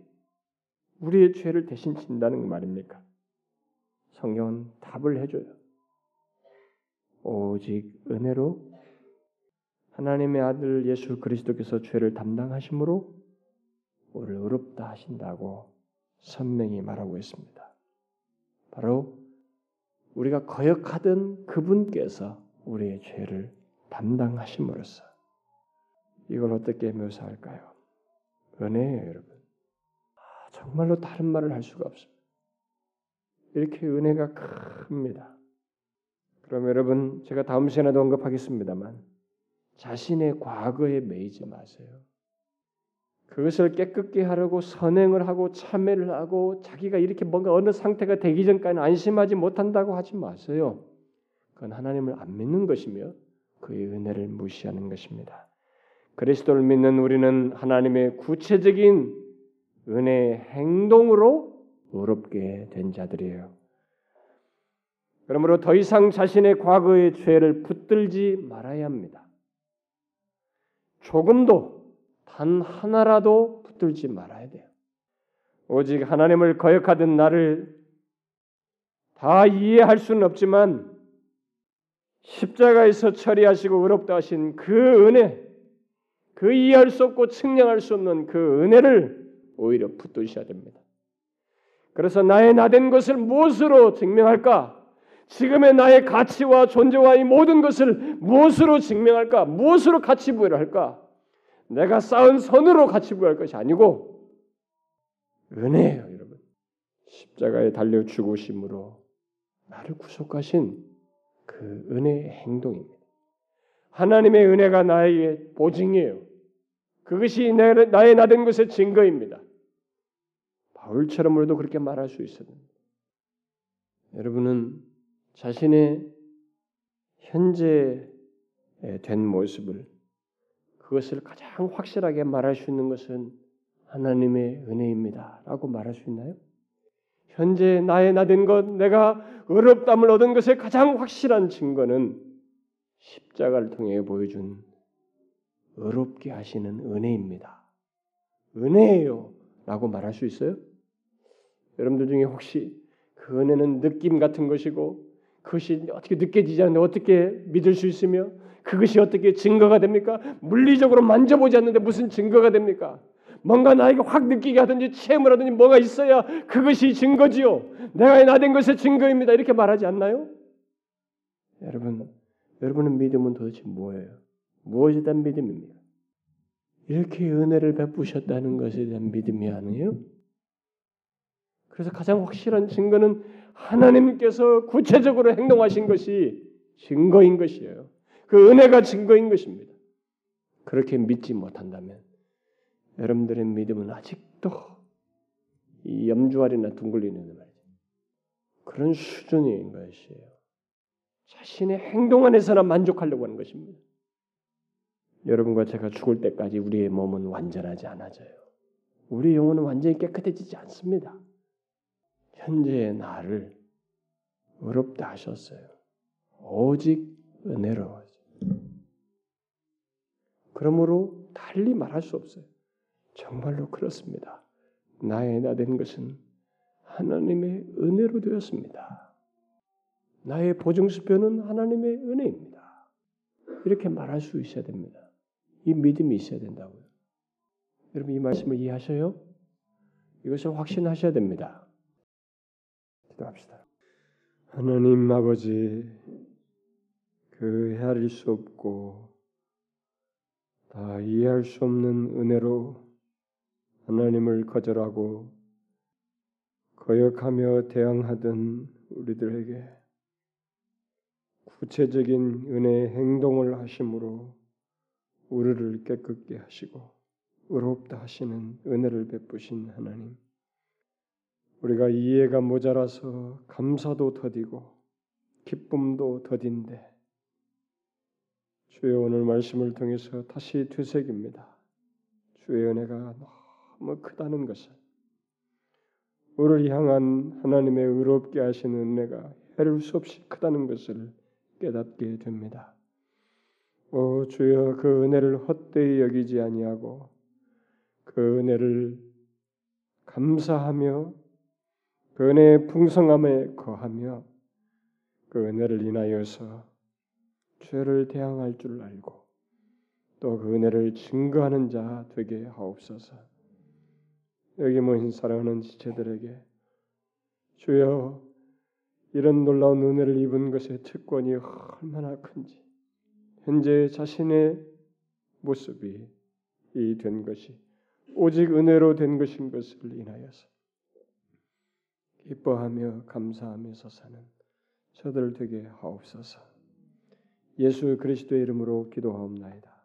우리의 죄를 대신 진다는 말입니까? 성경은 답을 해줘요. 오직 은혜로 하나님의 아들 예수 그리스도께서 죄를 담당하심으로 우리를 의롭다 하신다고 선명히 말하고 있습니다. 바로 우리가 거역하던 그분께서 우리의 죄를 담당하심으로써 이걸 어떻게 묘사할까요? 은혜예요, 여러분. 아, 정말로 다른 말을 할 수가 없습니다. 이렇게 은혜가 큽니다. 그럼 여러분 제가 다음 시간에도 언급하겠습니다만 자신의 과거에 매이지 마세요. 그것을 깨끗게 하려고 선행을 하고 참회를 하고 자기가 이렇게 뭔가 어느 상태가 되기 전까지는 안심하지 못한다고 하지 마세요. 그건 하나님을 안 믿는 것이며 그의 은혜를 무시하는 것입니다. 그리스도를 믿는 우리는 하나님의 구체적인 은혜의 행동으로 의롭게 된 자들이에요. 그러므로 더 이상 자신의 과거의 죄를 붙들지 말아야 합니다. 조금도 단 하나라도 붙들지 말아야 돼요. 오직 하나님을 거역하던 나를 다 이해할 수는 없지만 십자가에서 처리하시고 의롭다 하신 그 은혜, 그 이해할 수 없고 측량할 수 없는 그 은혜를 오히려 붙드셔야 됩니다. 그래서 나의 나된 것을 무엇으로 증명할까? 지금의 나의 가치와 존재와 이 모든 것을 무엇으로 증명할까? 무엇으로 가치 부여를 할까? 내가 쌓은 선으로 같이 구할 것이 아니고 은혜예요, 여러분. 십자가에 달려 죽으심으로 나를 구속하신 그 은혜의 행동입니다. 하나님의 은혜가 나에게 보증이에요. 그것이 나의 나된 것의 증거입니다. 바울처럼 우리도 그렇게 말할 수 있어요. 여러분은 자신의 현재 된 모습을 그것을 가장 확실하게 말할 수 있는 것은 하나님의 은혜입니다 라고 말할 수 있나요? 현재 나의 나 된 것, 내가 의롭담을 얻은 것의 가장 확실한 증거는 십자가를 통해 보여준 의롭게 하시는 은혜입니다. 은혜예요. 라고 말할 수 있어요? 여러분들 중에 혹시 그 은혜는 느낌 같은 것이고 그것이 어떻게 느껴지지 않는데 어떻게 믿을 수 있으며 그것이 어떻게 증거가 됩니까? 물리적으로 만져보지 않는데 무슨 증거가 됩니까? 뭔가 나에게 확 느끼게 하든지 체험을 하든지 뭐가 있어야 그것이 증거지요. 내가 나된 것의 증거입니다. 이렇게 말하지 않나요? 여러분, 여러분의 믿음은 도대체 뭐예요? 무엇에 대한 믿음입니까? 이렇게 은혜를 베푸셨다는 것에 대한 믿음이 아니에요? 그래서 가장 확실한 증거는 하나님께서 구체적으로 행동하신 것이 증거인 것이에요. 그 은혜가 증거인 것입니다. 그렇게 믿지 못한다면 여러분들의 믿음은 아직도 이 염주알이나 둥글리는 말이죠. 그런 수준인 것이에요. 자신의 행동 안에서나 만족하려고 하는 것입니다. 여러분과 제가 죽을 때까지 우리의 몸은 완전하지 않아져요. 우리 영혼은 완전히 깨끗해지지 않습니다. 현재의 나를 의롭다 하셨어요. 오직 은혜로. 그러므로 달리 말할 수 없어요. 정말로 그렇습니다. 나의 나 된 것은 하나님의 은혜로 되었습니다. 나의 보증수표는 하나님의 은혜입니다. 이렇게 말할 수 있어야 됩니다. 이 믿음이 있어야 된다고요. 여러분 이 말씀을 이해하셔요? 이것을 확신하셔야 됩니다. 기도합시다. 하나님 아버지 그 헤아릴 수 없고 다 이해할 수 없는 은혜로 하나님을 거절하고 거역하며 대항하던 우리들에게 구체적인 은혜의 행동을 하심으로 우리를 깨끗게 하시고 의롭다 하시는 은혜를 베푸신 하나님. 우리가 이해가 모자라서 감사도 더디고 기쁨도 더딘데 주의 오늘 말씀을 통해서 다시 되새깁니다. 주의 은혜가 너무 크다는 것을 우리를 향한 하나님의 의롭게 하시는 은혜가 해를 수 없이 크다는 것을 깨닫게 됩니다. 오 주여 그 은혜를 헛되이 여기지 아니하고 그 은혜를 감사하며 그 은혜의 풍성함에 거하며 그 은혜를 인하여서 죄를 대항할 줄 알고 또 그 은혜를 증거하는 자 되게 하옵소서. 여기 모인 사랑하는 지체들에게 주여 이런 놀라운 은혜를 입은 것의 특권이 얼마나 큰지 현재 자신의 모습이 이 된 것이 오직 은혜로 된 것인 것을 인하여서 기뻐하며 감사하면서 사는 저들 되게 하옵소서. 예수 그리스도의 이름으로 기도하옵나이다.